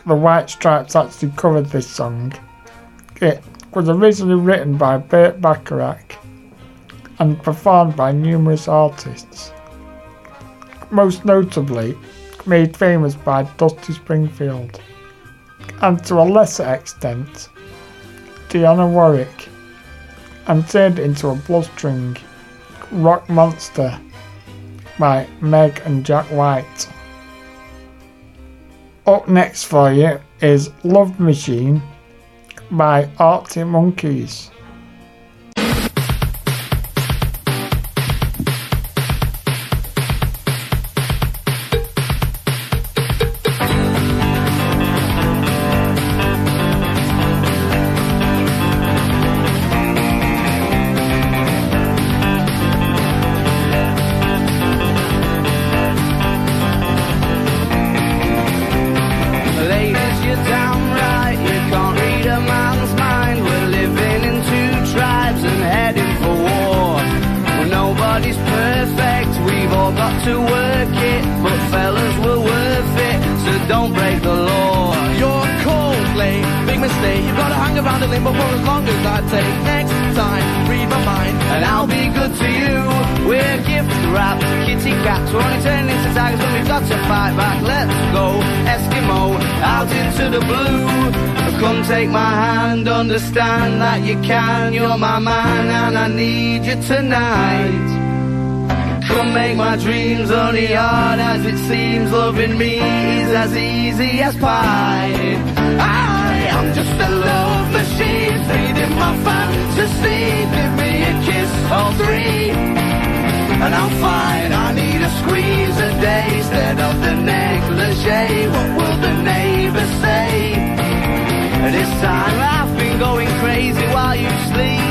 the White Stripes actually covered this song. It was originally written by Burt Bacharach and performed by numerous artists, most notably made famous by Dusty Springfield, and to a lesser extent, Dionne Warwick, and turned into a blustering rock monster by Meg and Jack White. Up next for you is Love Machine by Arctic Monkeys. Understand that you can. You're my man, and I need you tonight. Come make my dreams only hard as it seems. Loving me is as easy as pie. I am just a love machine, feeding my fantasy. Give me a kiss or three, and I'm fine. I need a squeeze a day instead of the negligee. What will the neighbors say? This time I've been going crazy while you sleep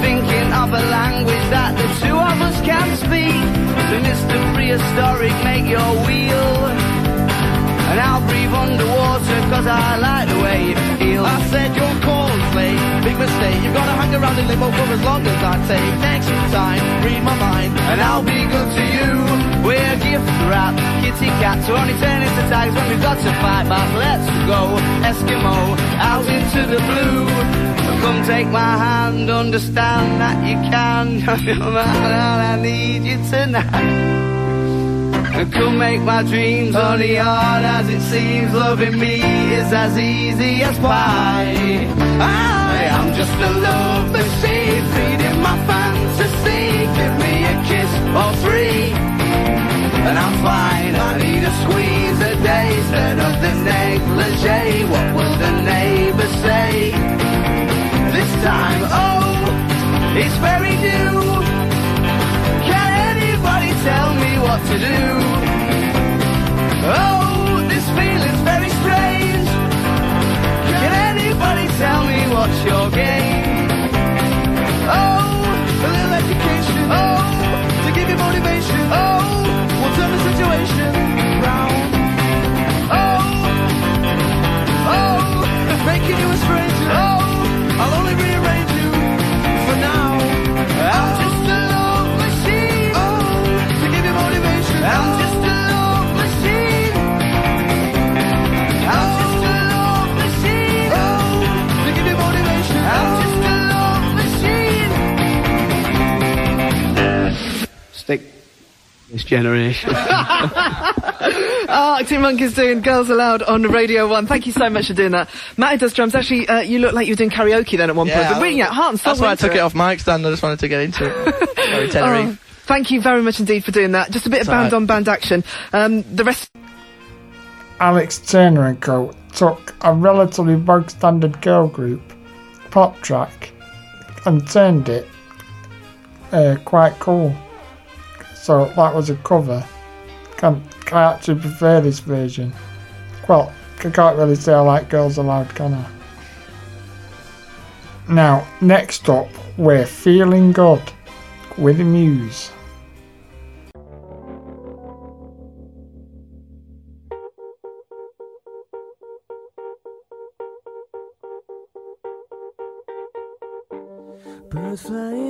thinking of a language that the two of us can speak. So Mr. Prehistoric, make your wheel. And I'll breathe underwater cause I like the way you feel. I said your call's late, big mistake. You've gotta hang around in limbo for as long as I take. Next time, read my mind, and I'll be good to you. We're gift wrap, kitty cat, so only turn into tags when we've got to fight back. Let's go, Eskimo, out into the blue. Come take my hand, understand that you can. You're man, I need you tonight. Come make my dreams only hard as it seems. Loving me is as easy as pie. I am just a love machine, feeding my fantasy. Give me a kiss or three, and I'm fine. I need a squeeze a day instead of the negligee. What will the neighbors say? This time, oh, it's very new. Can anybody tell me what to do? Oh, this feeling's very strange. Can anybody tell me what's your game? Oh, a little education. Oh, to give you motivation. Oh, Oh, oh, making you a stranger. Oh, This generation. Arctic Monkeys doing Girls Aloud on Radio 1. Thank you so much for doing that. Matty does drums. Actually, uh, you look like you were doing karaoke then at one point. But really, yeah, heart and soul That's why I took it off mic stand. I just wanted to get into it. Sorry, Oh, thank you very much indeed for doing that. Just a bit of It's all band right. on band action. Um, the rest. Alex Turner and Co. took a relatively bog standard girl group, pop track, and turned it uh, quite cool. So that was a cover. Can, I actually prefer this version? Well, I can't really say I like Girls Aloud, can I? Now, next up, we're Feeling Good with the Muse. Birds flying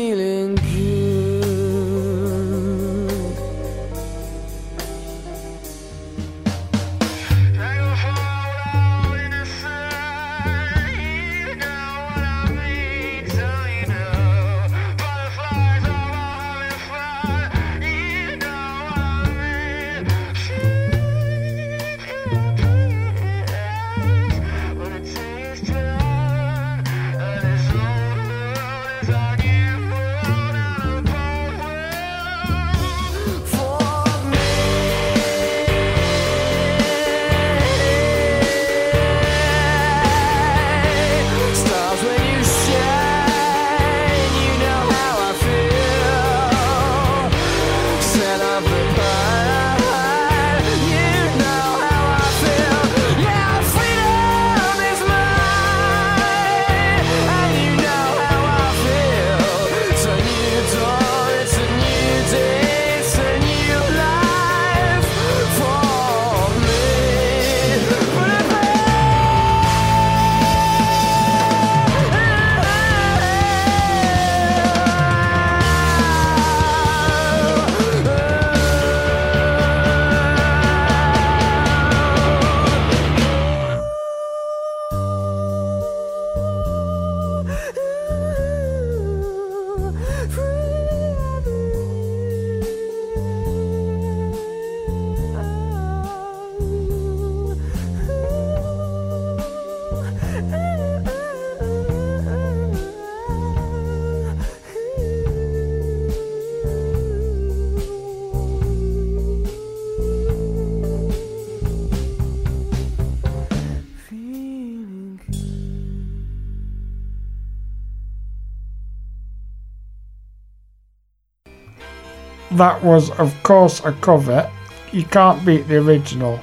that was, of course, a cover. You can't beat the original.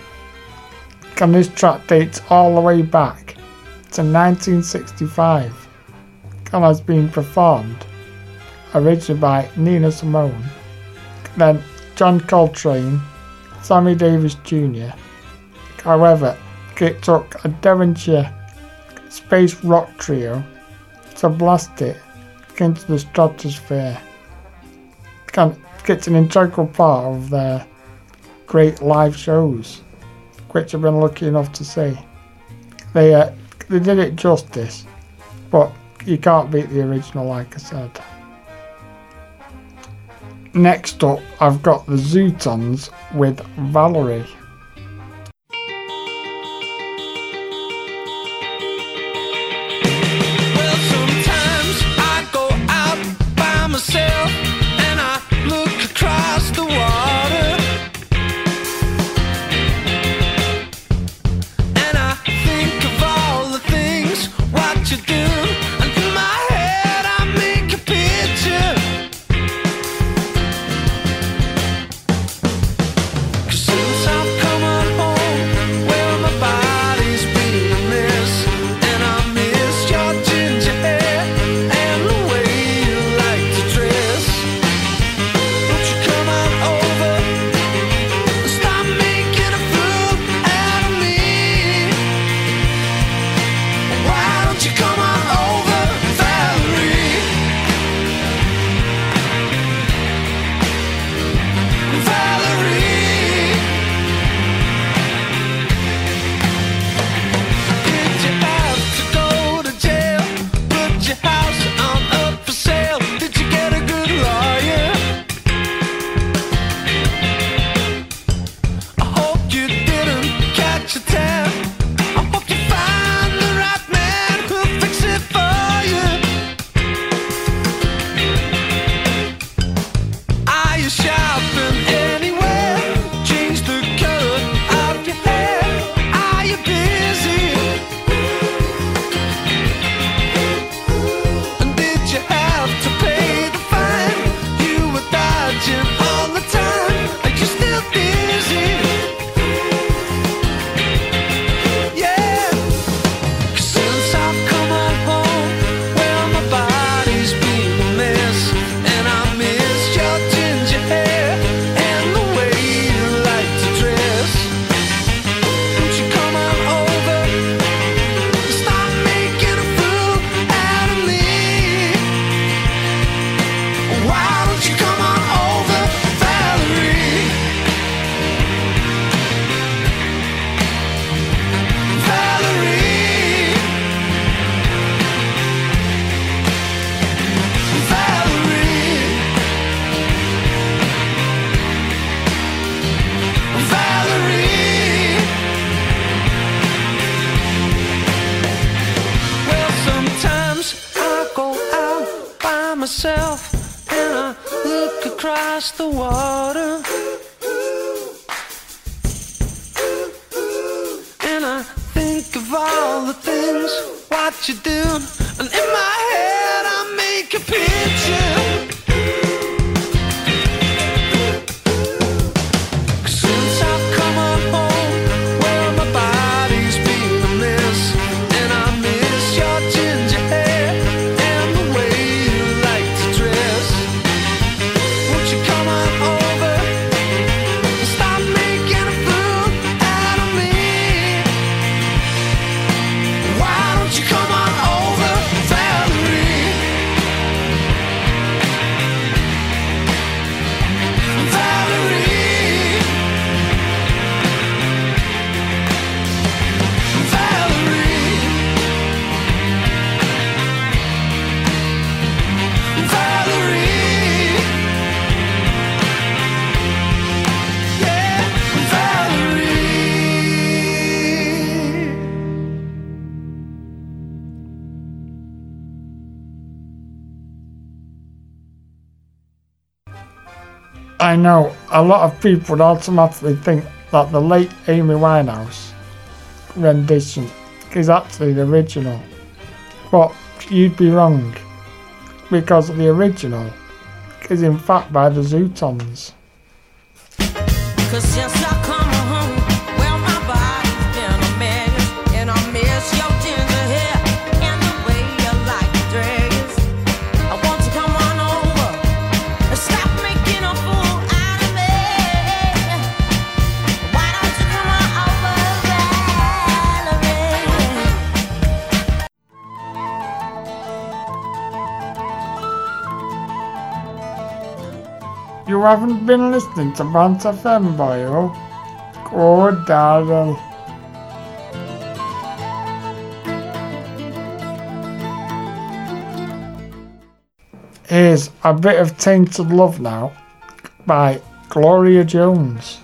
And this track dates all the way back to 1965 and has been performed originally by Nina Simone, then John Coltrane, Sammy Davis Jr. However, it took a Devonshire space rock trio to blast it into the stratosphere. And it's an integral part of their great live shows, which I've been lucky enough to see. They uh, they did it justice, but you can't beat the original, like I said. Next up, I've got the Zutons with Valerie. I know a lot of people would automatically think that the late Amy Winehouse rendition is actually the original. But you'd be wrong, because the original is in fact by the Zutons. you haven't been listening to Bounce FM, you? Oh, go Daryl. Here's A Bit of Tainted Love Now by Gloria Jones.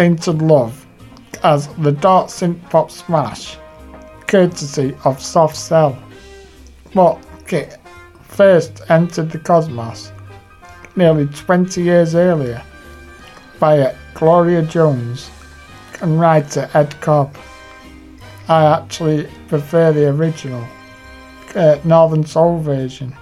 tainted love as the dark synth pop smash, courtesy of Soft Cell. What Kit first entered the cosmos nearly 20 years earlier by Gloria Jones and writer Ed Cobb. I actually prefer the original uh, Northern Soul version.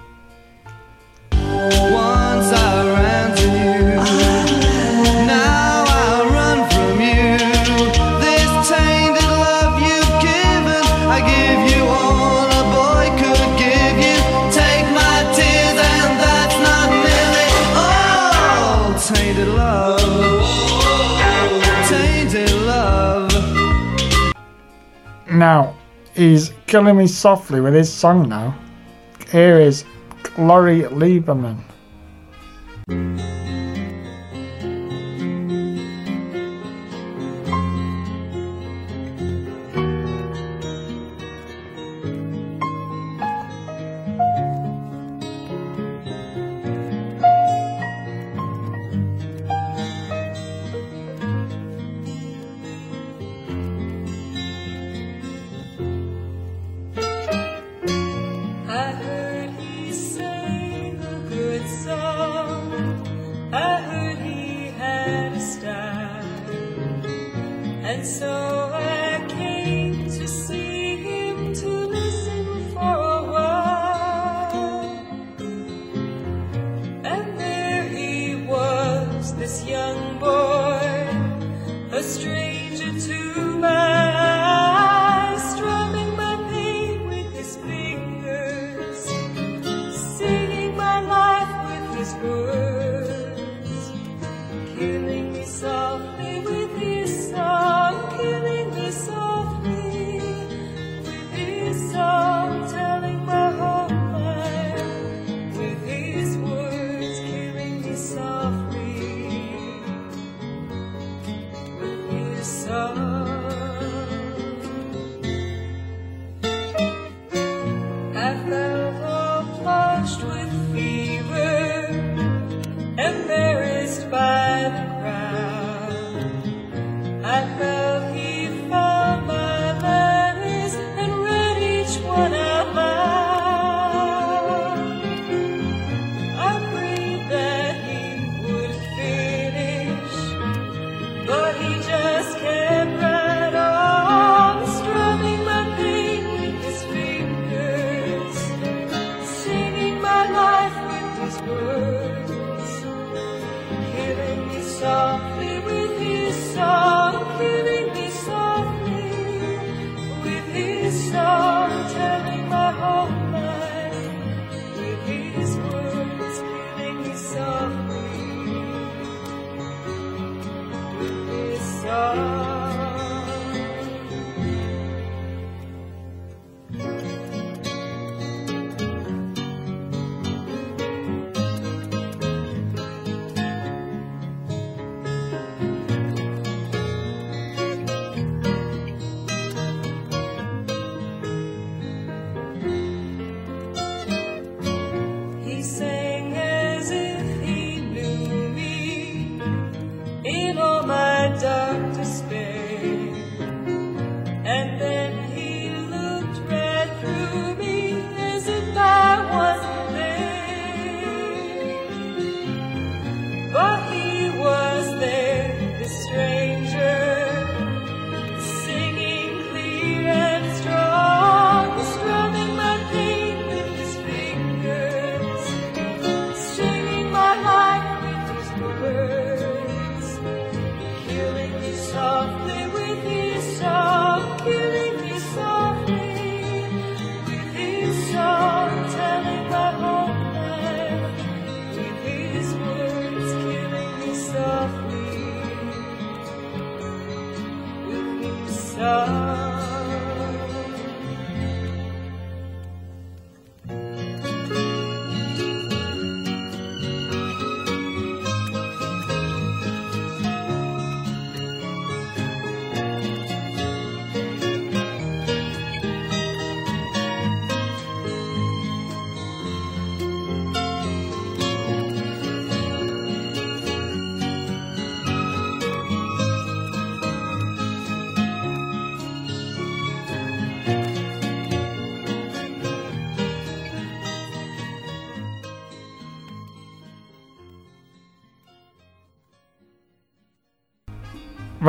Now, he's killing me softly with his song now. Here is Lori Lieberman.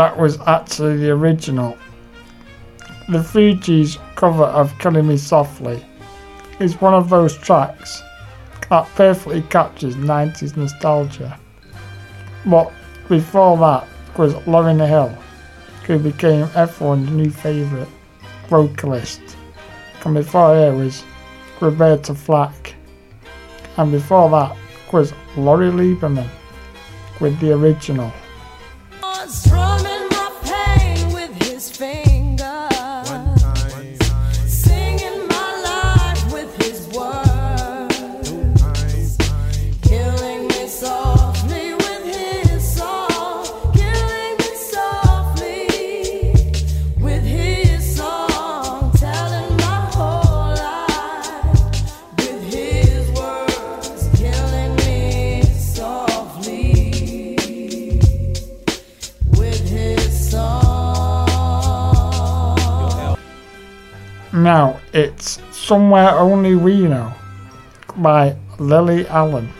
that was actually the original. The Fugees cover of Killing Me Softly is one of those tracks that perfectly captures 90s nostalgia. But before that was Lauryn Hill, who became everyone's new favourite vocalist. And before her was Roberta Flack. And before that was Lori Lieberman with the original. Now, it's Somewhere Only We Know by Lily Allen.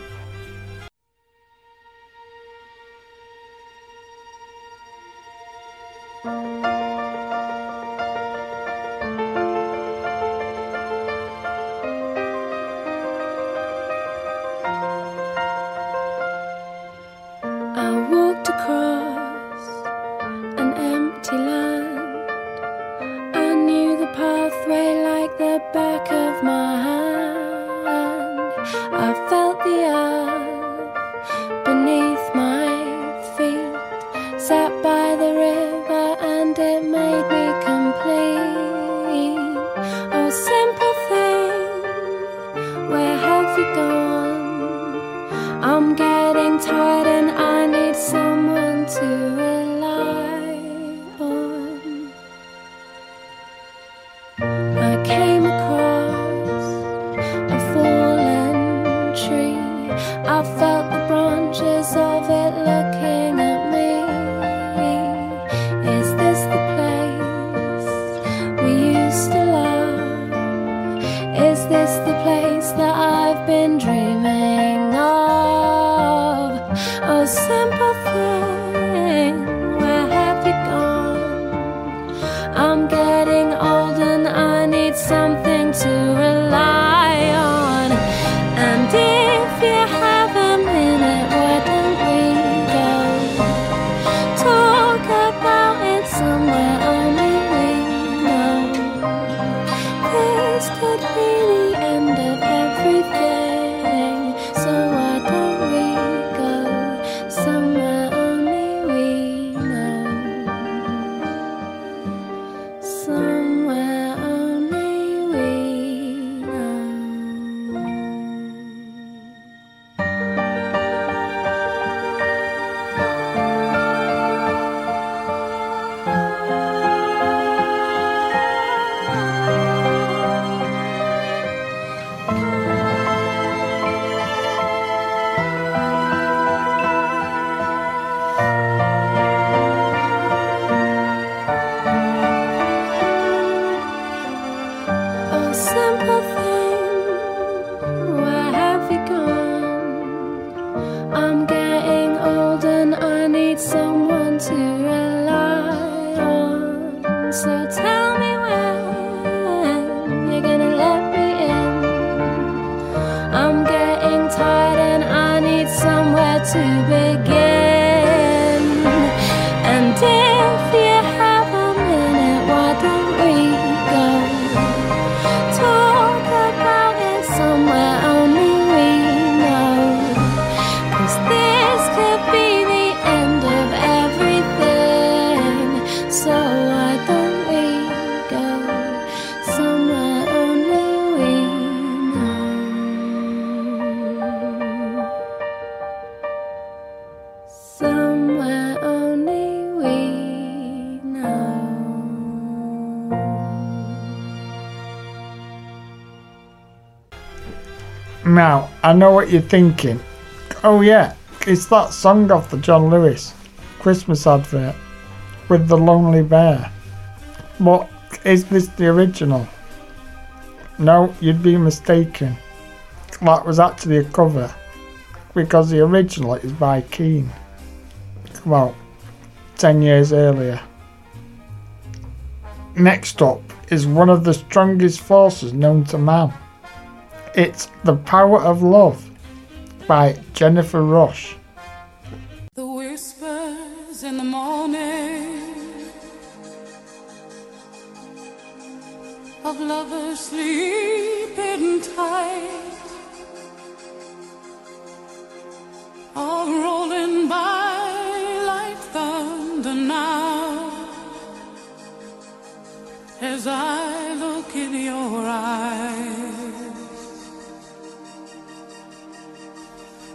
to be I know what you're thinking. Oh, yeah, it's that song off the John Lewis Christmas advert with the lonely bear. But is this the original? No, you'd be mistaken. That was actually a cover because the original is by Keane. Well, 10 years earlier. Next up is one of the strongest forces known to man it's The Power of Love by Jennifer Rush. The whispers in the morning of lovers sleeping tight are rolling by like thunder now as I look in your eyes.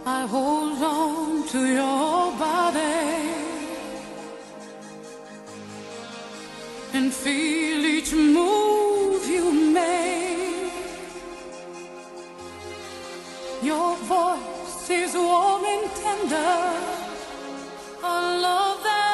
I hold on to your body and feel each move you make. Your voice is warm and tender, a love that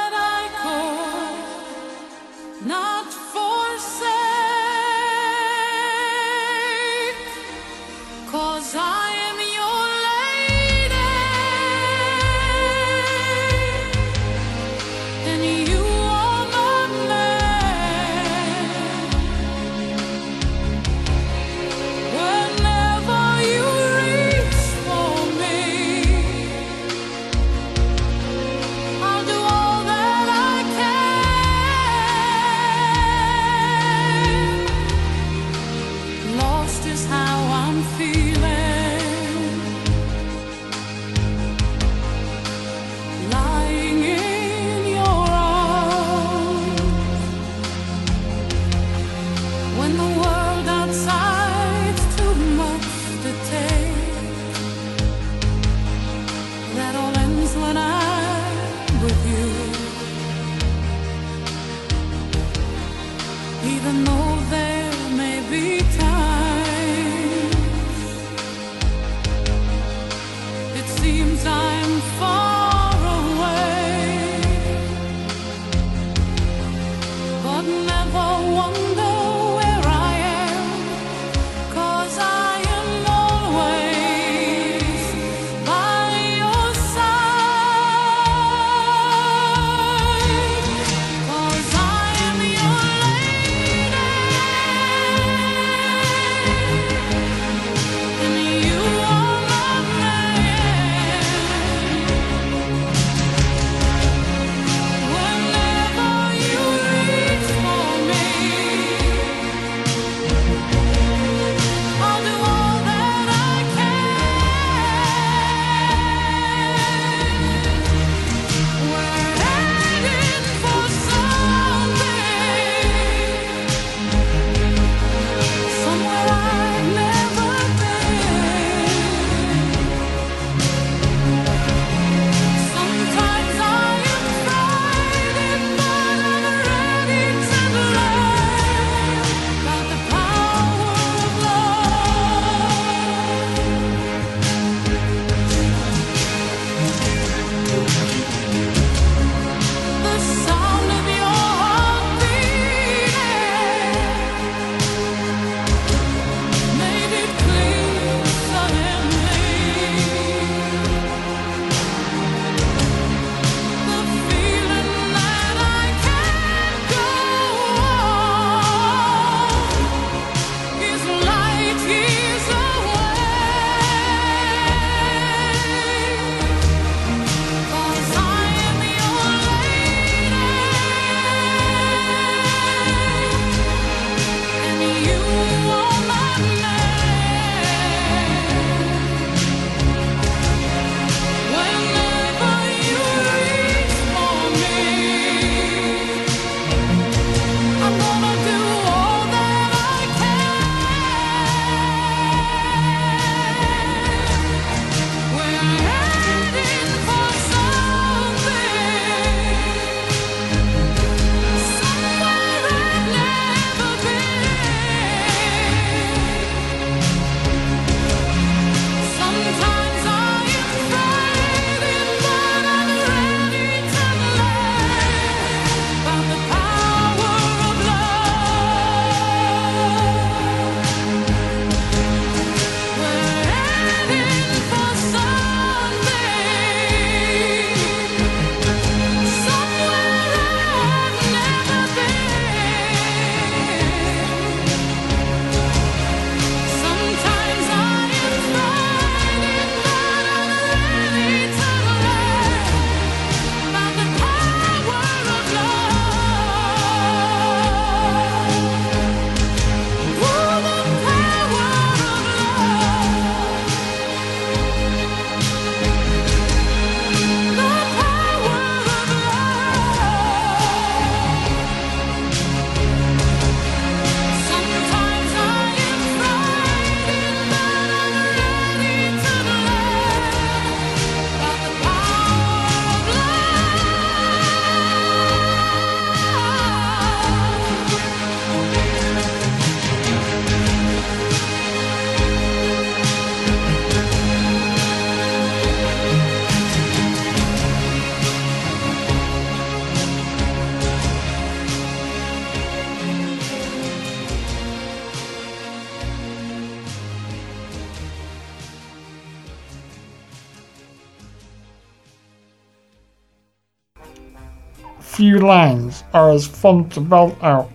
lines are as fun to belt out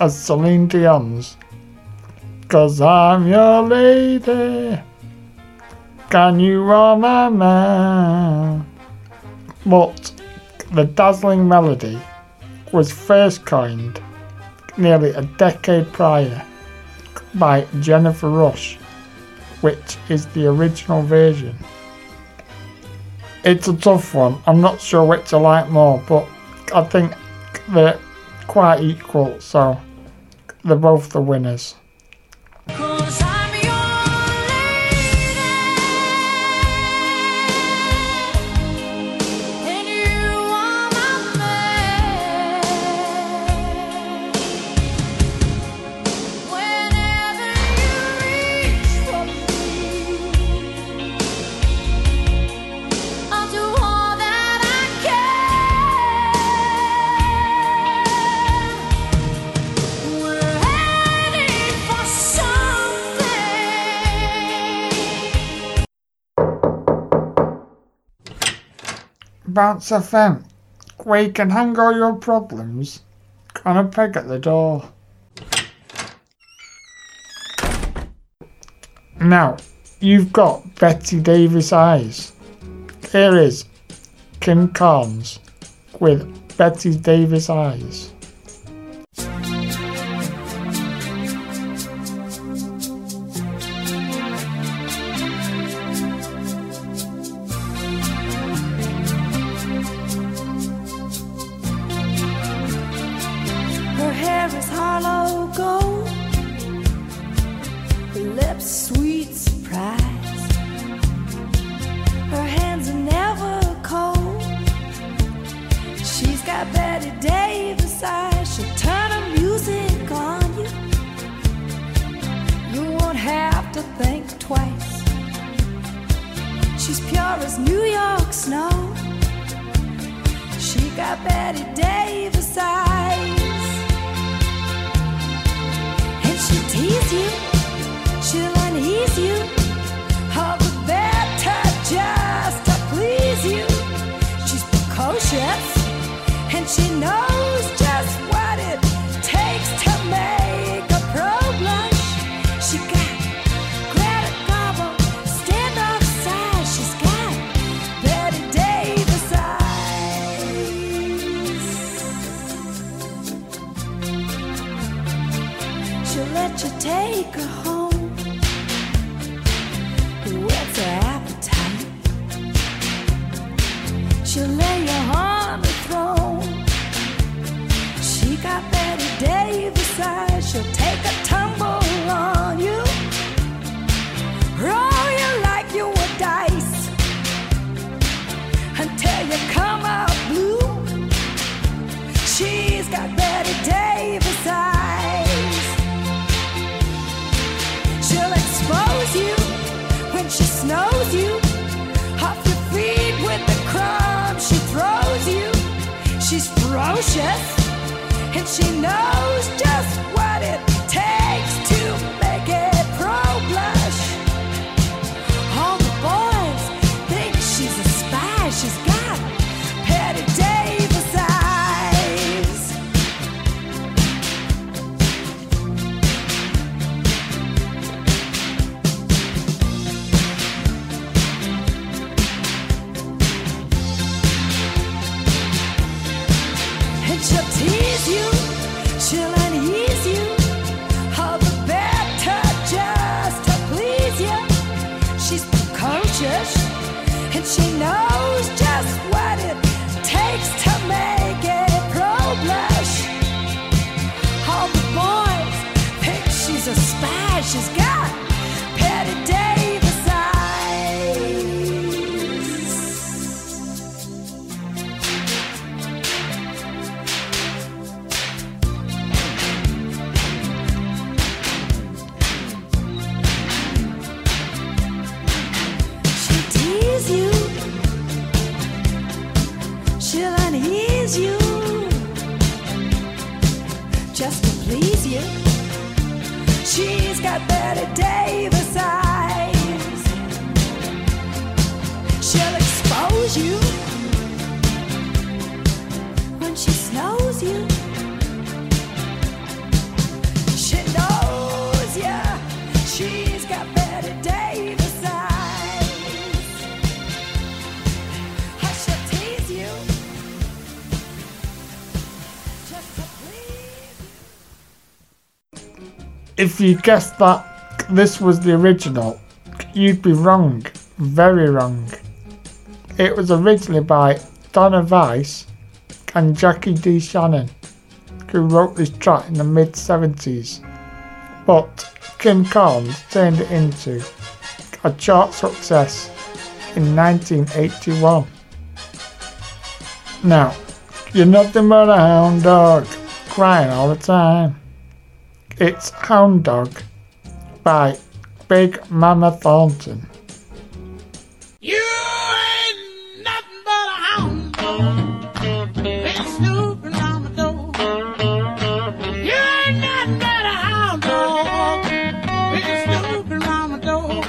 as Celine Dion's. Cause I'm your lady. Can you are my man? But the dazzling melody was first coined nearly a decade prior by Jennifer Rush, which is the original version. It's a tough one. I'm not sure which I like more, but I think they're quite equal, so they're both the winners. Answer event, where you can hang all your problems on a peg at the door. Now, you've got Bette Davis eyes. Here is Kim Carnes with Bette Davis eyes. If you guessed that this was the original, you'd be wrong. Very wrong. It was originally by Donna Weiss and Jackie DeShannon, who wrote this track in the mid 70s. But Kim Carnes turned it into a chart success in 1981. Now, you're nothing but a hound dog, crying all the time. It's Hound Dog by Big Mama Thornton. You ain't nothing but a hound dog. Been snooping the door. You ain't nothing but a hound dog. Been snooping the door.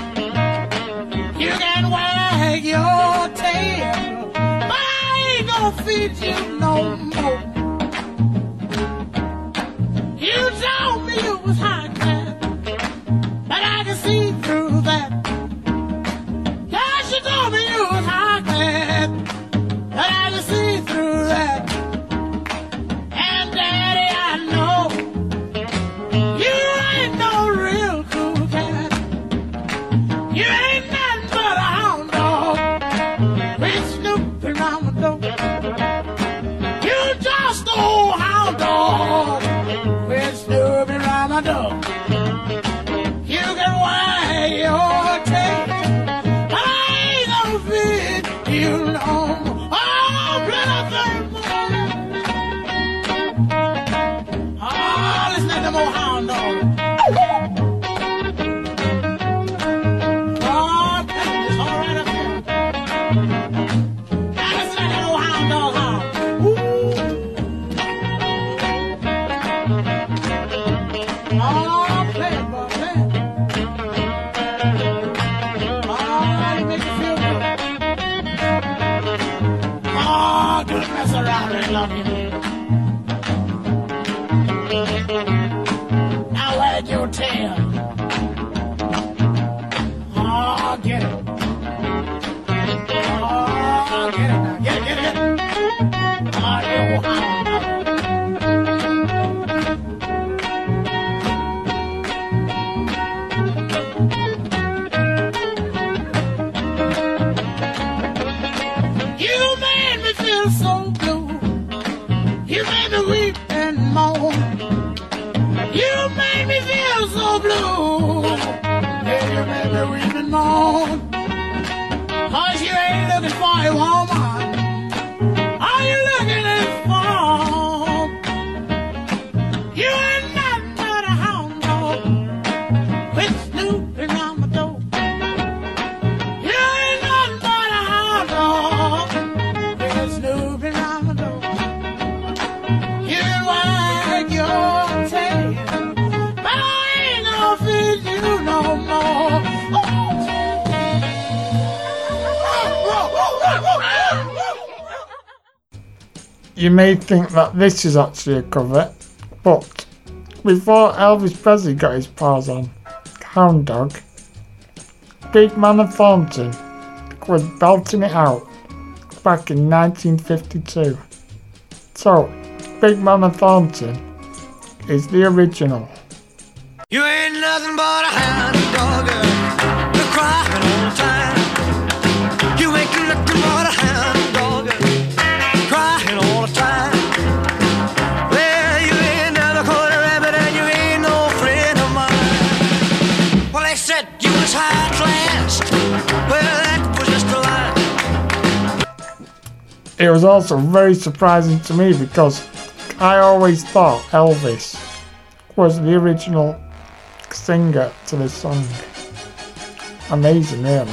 You can wag your tail, but I ain't gonna feed you You may think that this is actually a cover, but before Elvis Presley got his paws on Hound Dog, Big Mama Thornton was belting it out back in 1952. So, Big Mama Thornton is the original. You ain't nothing but a hound dog, It was also very surprising to me because I always thought Elvis was the original singer to this song. Amazing, really.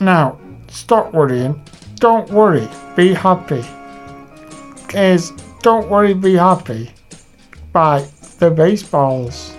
Now, stop worrying. Don't worry. Be happy. Is Don't Worry, Be Happy by The Baseballs.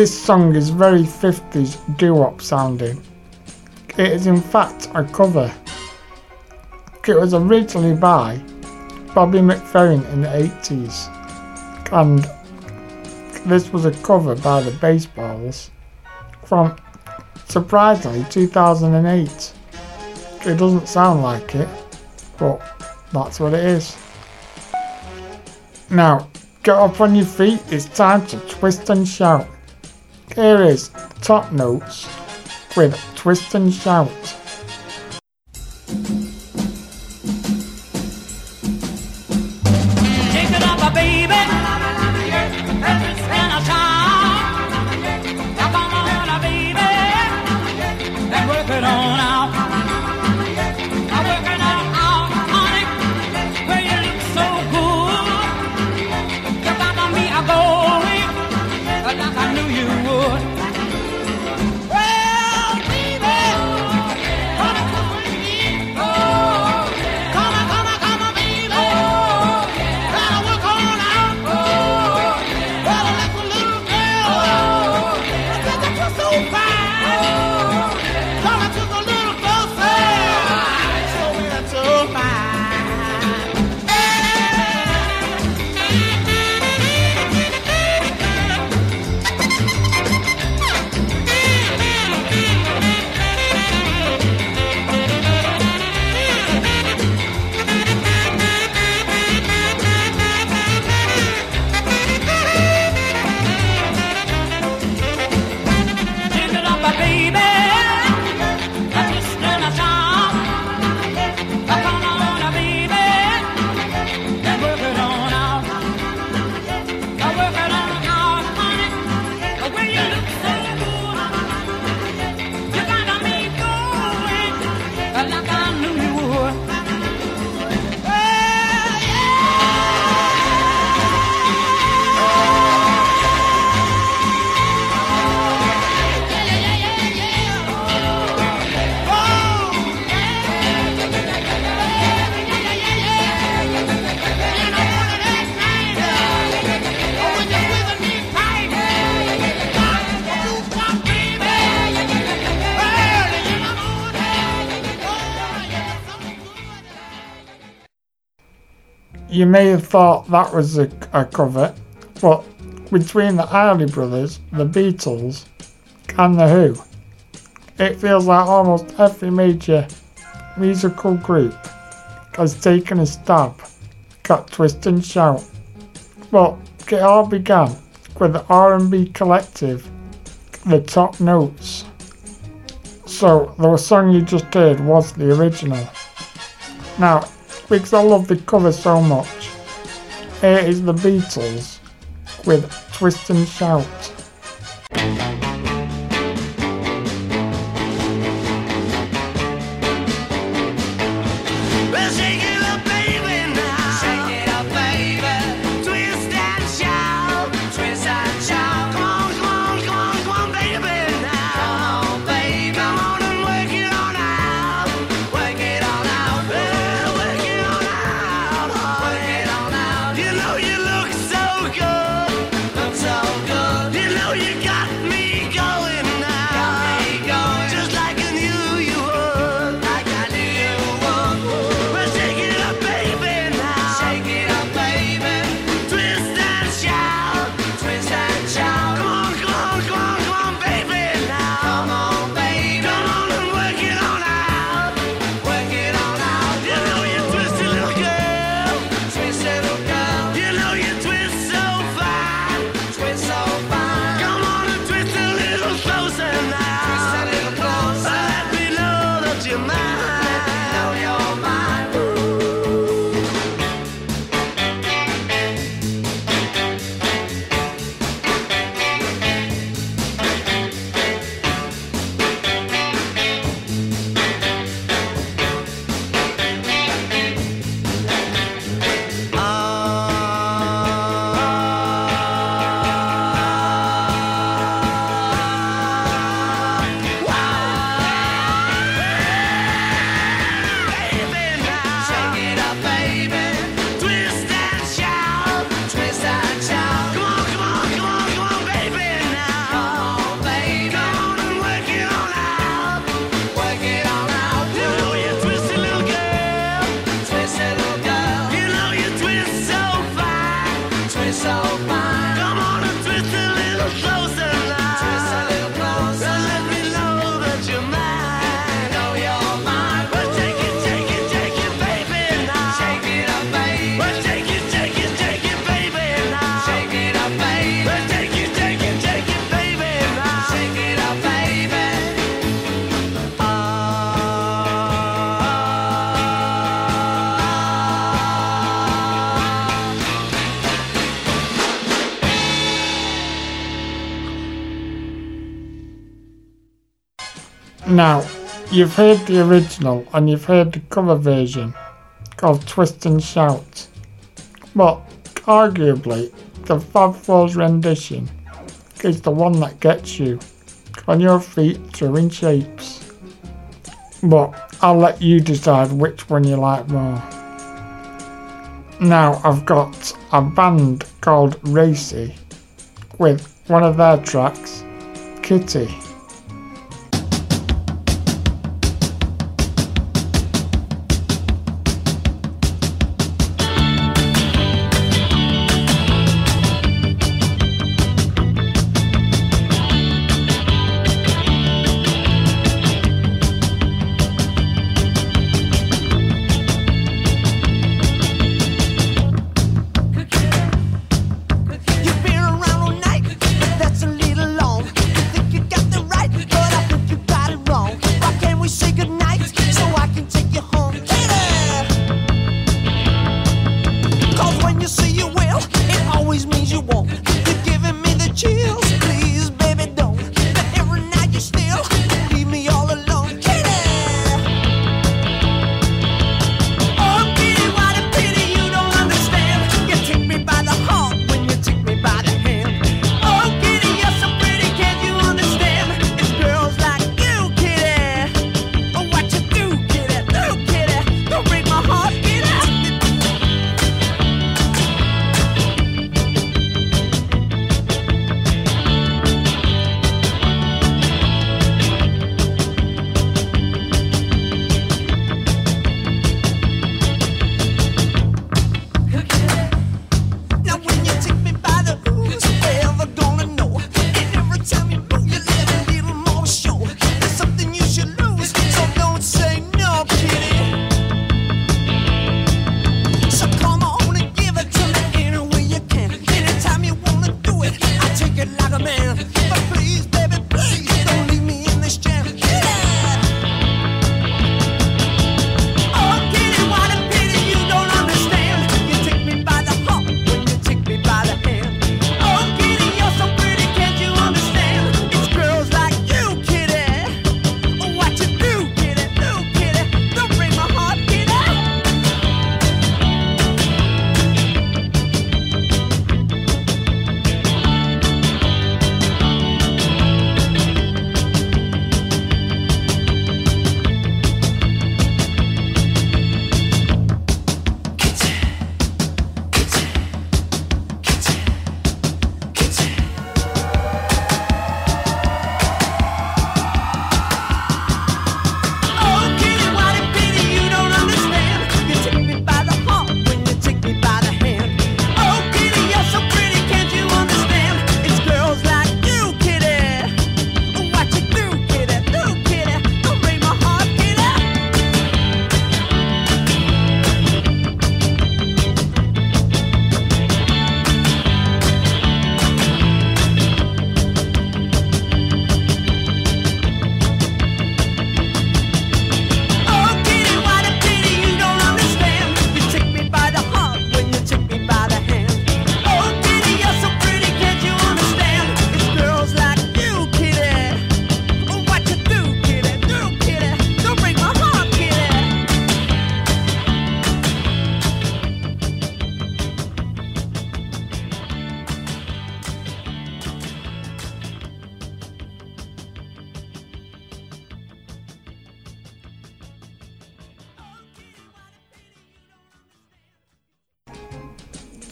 This song is very 50s doo-wop sounding. It is in fact a cover. It was originally by Bobby McFerrin in the 80s and this was a cover by the Baseballs from surprisingly 2008. It doesn't sound like it, but that's what it is. Now, get up on your feet, it's time to twist and shout. Here is Top Notes with Twist and Shout. you may have thought that was a, a cover, but between the Harley Brothers, the Beatles, and The Who, it feels like almost every major musical group has taken a stab at Twist and Shout. But it all began with the R&B collective, The Top Notes. So the song you just heard was the original. Now, because I love the cover so much. Here is the Beatles with Twist and Shout. you've heard the original and you've heard the cover version called Twist and Shout, but arguably the Fab Four's rendition is the one that gets you on your feet throwing shapes. But I'll let you decide which one you like more. Now I've got a band called Racey with one of their tracks, Kitty.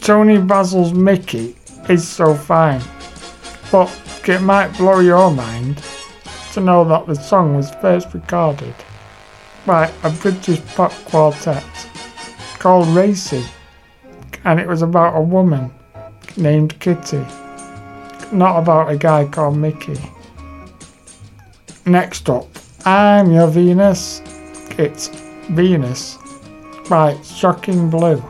Toni Basil's Mickey is so fine, but it might blow your mind to know that the song was first recorded by a British pop quartet called Racey, and it was about a woman named Kitty, not about a guy called Mickey. Next up, I'm Your Venus. It's Venus by Shocking Blue.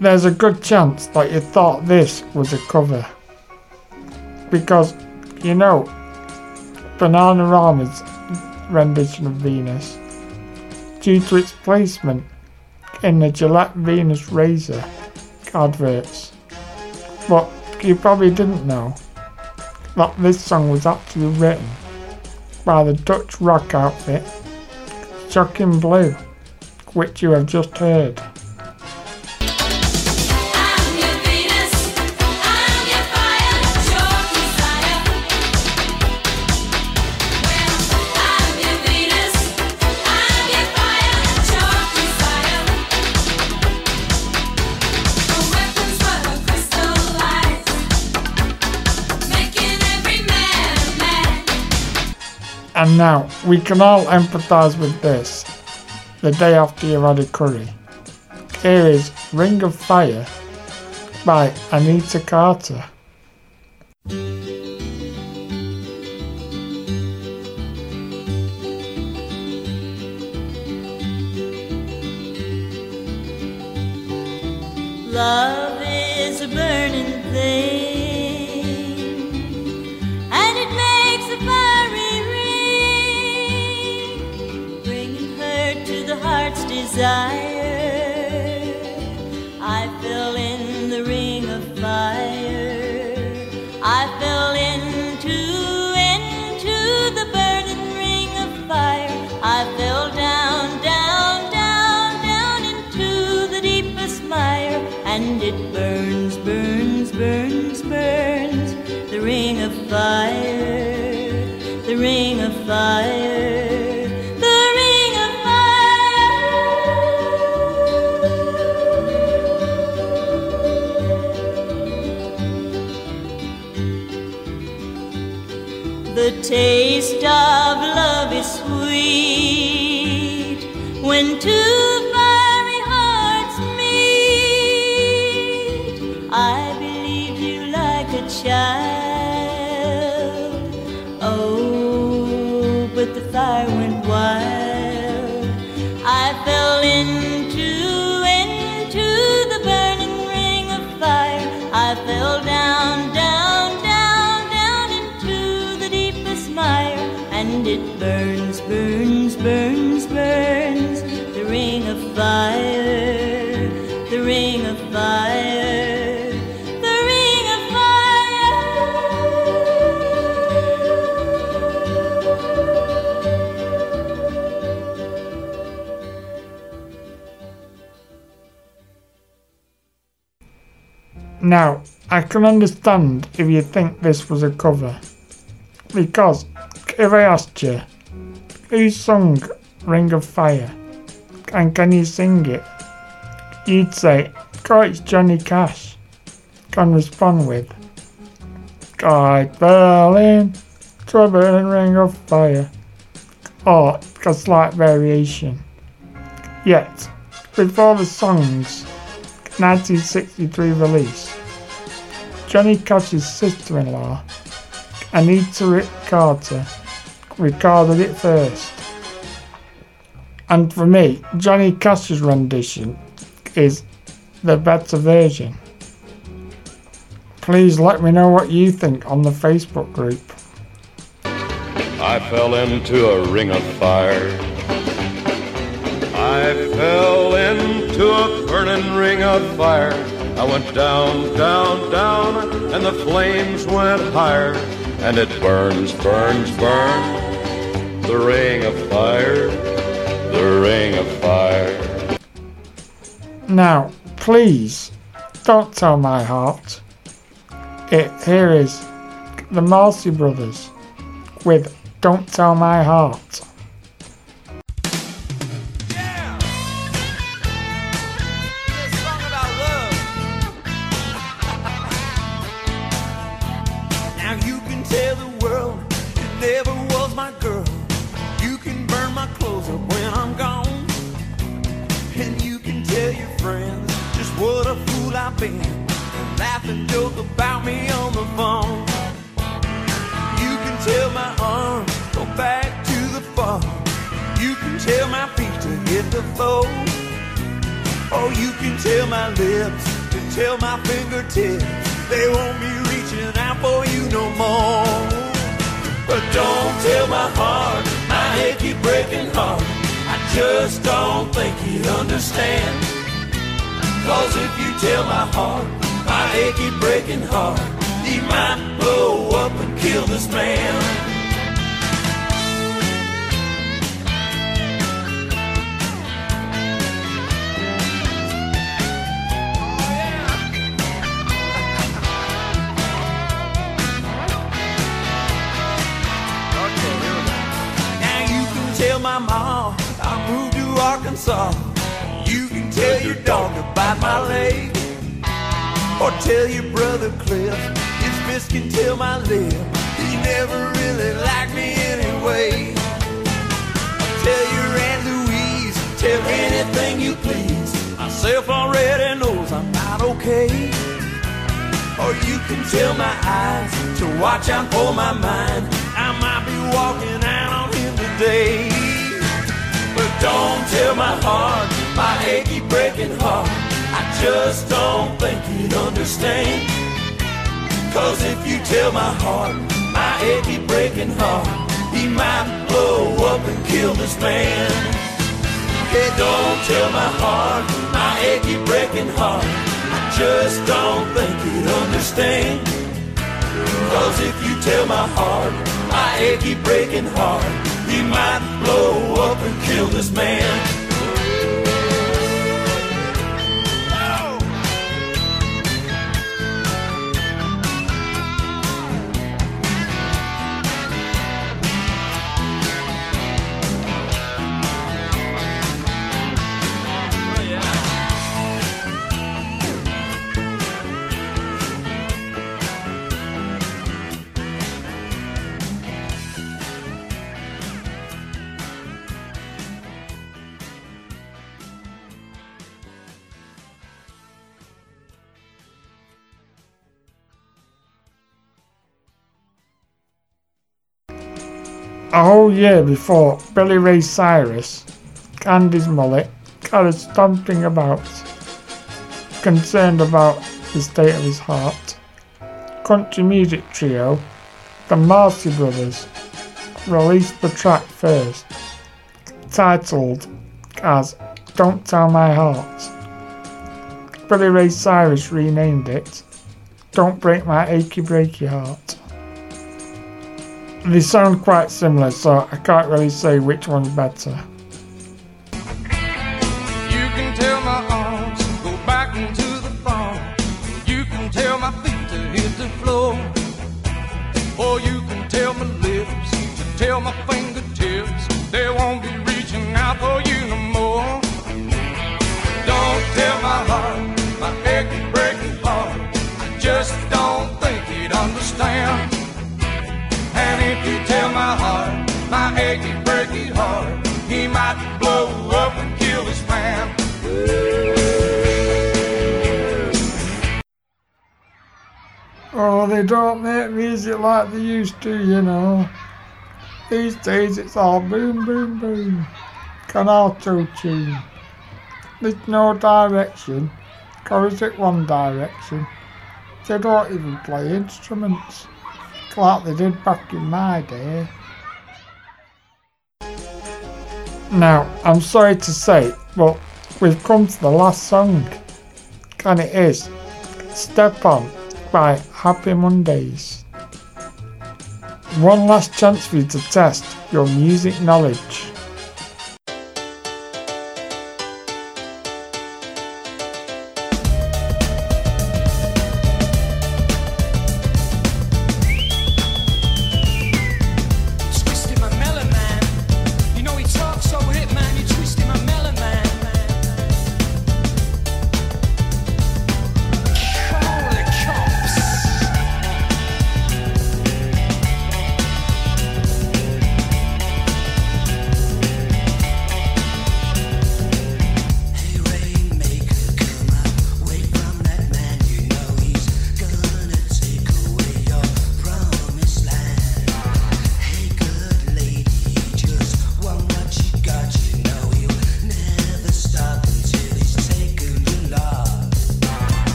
There's a good chance that you thought this was a cover. Because, you know, "Banana Bananarama's rendition of Venus, due to its placement in the Gillette Venus Razor adverts. But you probably didn't know that this song was actually written by the Dutch rock outfit Shocking Blue, which you have just heard. And now we can all empathise with this the day after you had a curry. Here is Ring of Fire by Anita Carter. Love the Now, I can understand if you think this was a cover. Because if I asked you, who sung Ring of Fire? And can you sing it? You'd say, God, it's Johnny Cash. Can respond with, I fell in to a ring of fire. Or a slight variation. Yet, before the song's 1963 release, Johnny Cash's sister-in-law, Anita Rick Carter, recorded it first. And for me, Johnny Cash's rendition is the better version. Please let me know what you think on the Facebook group. I fell into a ring of fire. I fell into a burning ring of fire. I went down, down, down, and the flames went higher. And it burns, burns, burns. The ring of fire, the ring of fire. Now, please, don't tell my heart. It here is the Marcy Brothers with Don't Tell My Heart. Arkansas. You can tell your dog to bite my leg. Or tell your brother Cliff his fist can tell my lip. He never really liked me anyway. Tell your Aunt Louise, tell anything you please. Myself already knows I'm not okay. Or you can tell my eyes to watch out for my mind. I might be walking out on him today. Don't tell my heart, my achy breaking heart. I just don't think he'd understand. Cause if you tell my heart, my achy breaking heart, he might blow up and kill this man. Hey, don't tell my heart, my achy breaking heart. I just don't think he'd understand. Cause if you tell my heart, my achy breaking heart, he might blow up and kill this man. Year before, Billy Ray Cyrus and his mullet carried stomping about, concerned about the state of his heart. Country music trio, the Marcy Brothers, released the track first, titled as Don't Tell My Heart. Billy Ray Cyrus renamed it Don't Break My Achy Breaky Heart. They sound quite similar, so I can't really say which one's better. You can tell my arms go back into the farm. You can tell my feet to hit the floor. Or you can tell my lips to tell my fingertips they won't be reaching out for you no more. Don't tell my heart, my achy breaking heart. I just don't think he'd understand. My heart, my achy breaky heart, he might blow up and kill this man. Oh, they don't make music like they used to, you know. These days it's all boom, boom, boom. Can auto tune. There's no direction. Or is it one direction? They don't even play instruments. Like they did back in my day. Now, I'm sorry to say, but we've come to the last song. And it is Step On by Happy Mondays. One last chance for you to test your music knowledge.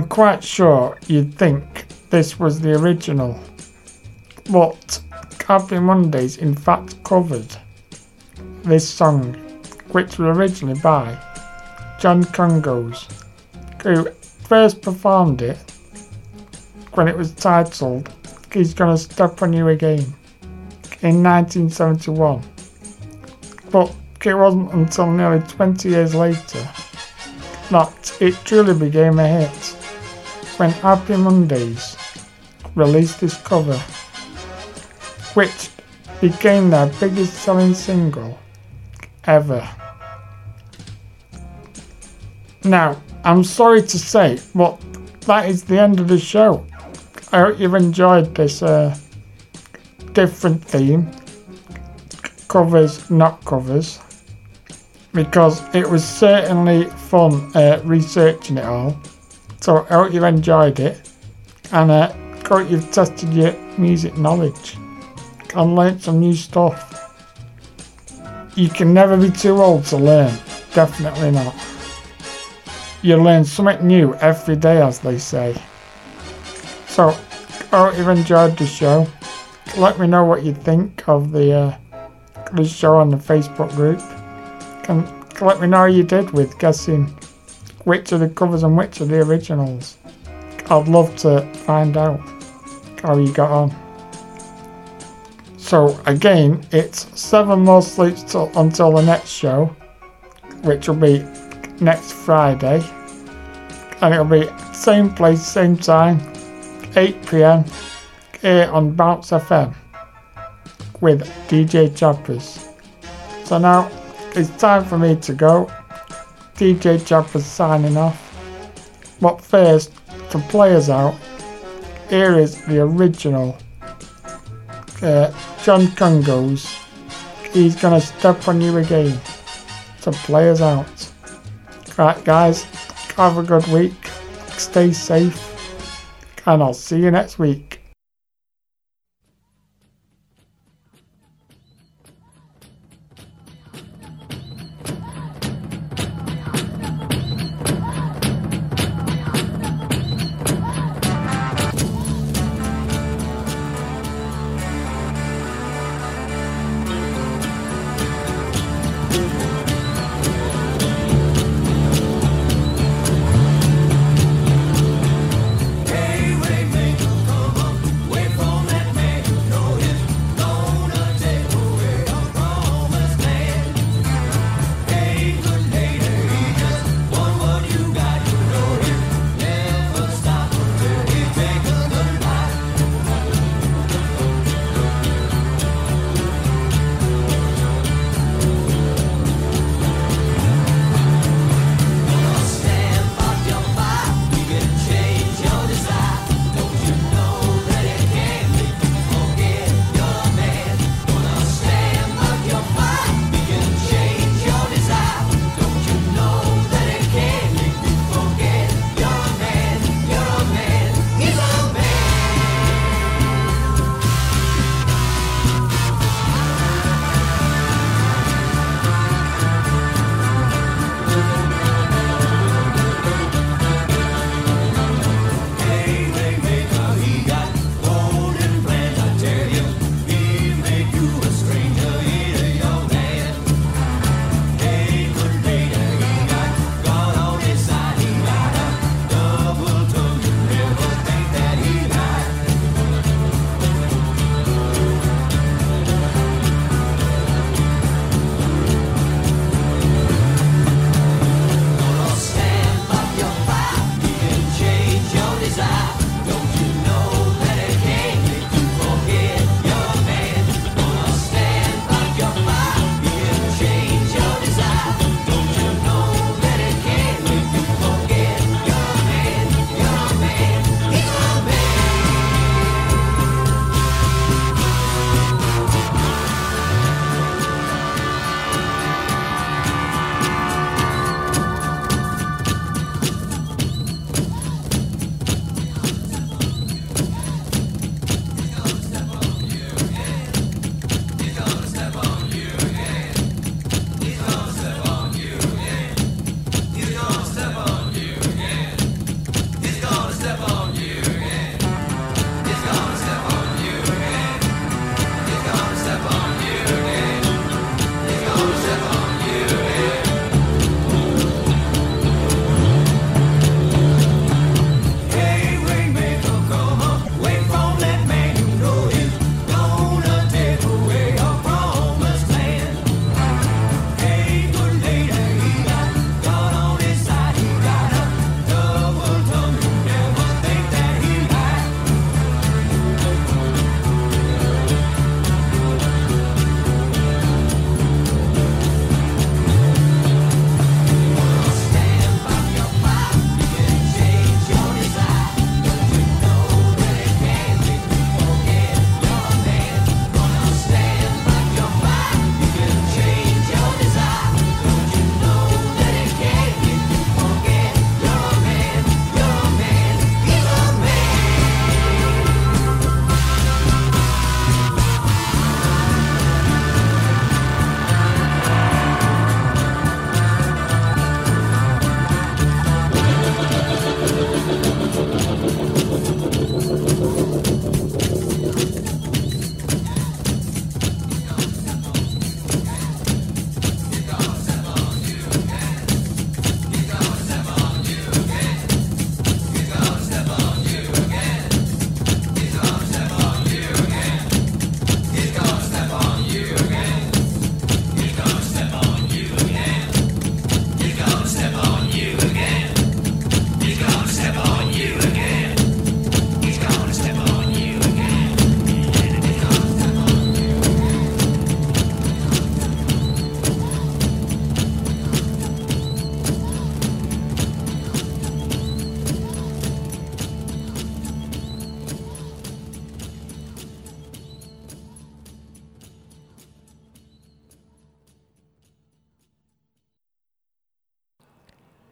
I'm quite sure you'd think this was the original. But Happy Mondays in fact covered this song, which was originally by John Kongos, who first performed it when it was titled He's Gonna Step on You Again in 1971. But it wasn't until nearly 20 years later that it truly became a hit when Happy Mondays released this cover, which became their biggest selling single ever. Now, I'm sorry to say, but that is the end of the show. I hope you've enjoyed this uh, different theme covers, not covers, because it was certainly fun uh, researching it all. So I hope you've enjoyed it, and uh, I hope you've tested your music knowledge and learnt some new stuff. You can never be too old to learn, definitely not. You learn something new every day, as they say. So, I hope you've enjoyed the show. Let me know what you think of the uh, the show on the Facebook group. Can let me know how you did with guessing which are the covers and which are the originals. I'd love to find out how you got on. So again, it's seven more sleeps till, until the next show, which will be next Friday, and it'll be same place, same time, 8 p.m. here on Bounce FM with DJ Chappers. So now it's time for me to go. DJ Chappers signing off. But first, to play us out, here is the original uh, John Kongos. He's gonna step on you again to play us out. Right, guys, have a good week. Stay safe, and I'll see you next week.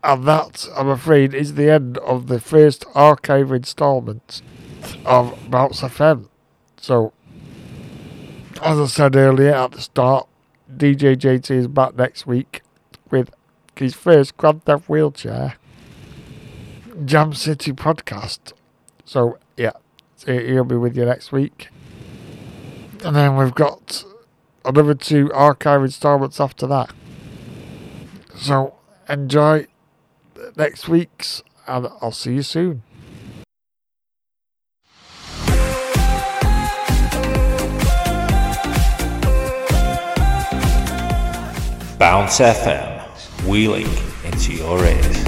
And that, I'm afraid, is the end of the first archive instalment of Bounce FM. So, as I said earlier at the start, DJ JT is back next week with his first Grand Theft Wheelchair Jam City podcast. So, yeah, he'll be with you next week. And then we've got another two archive installments after that. So, enjoy next week's, and I'll see you soon. Bounce FM, wheeling into your ears.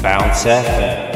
Bounce FM.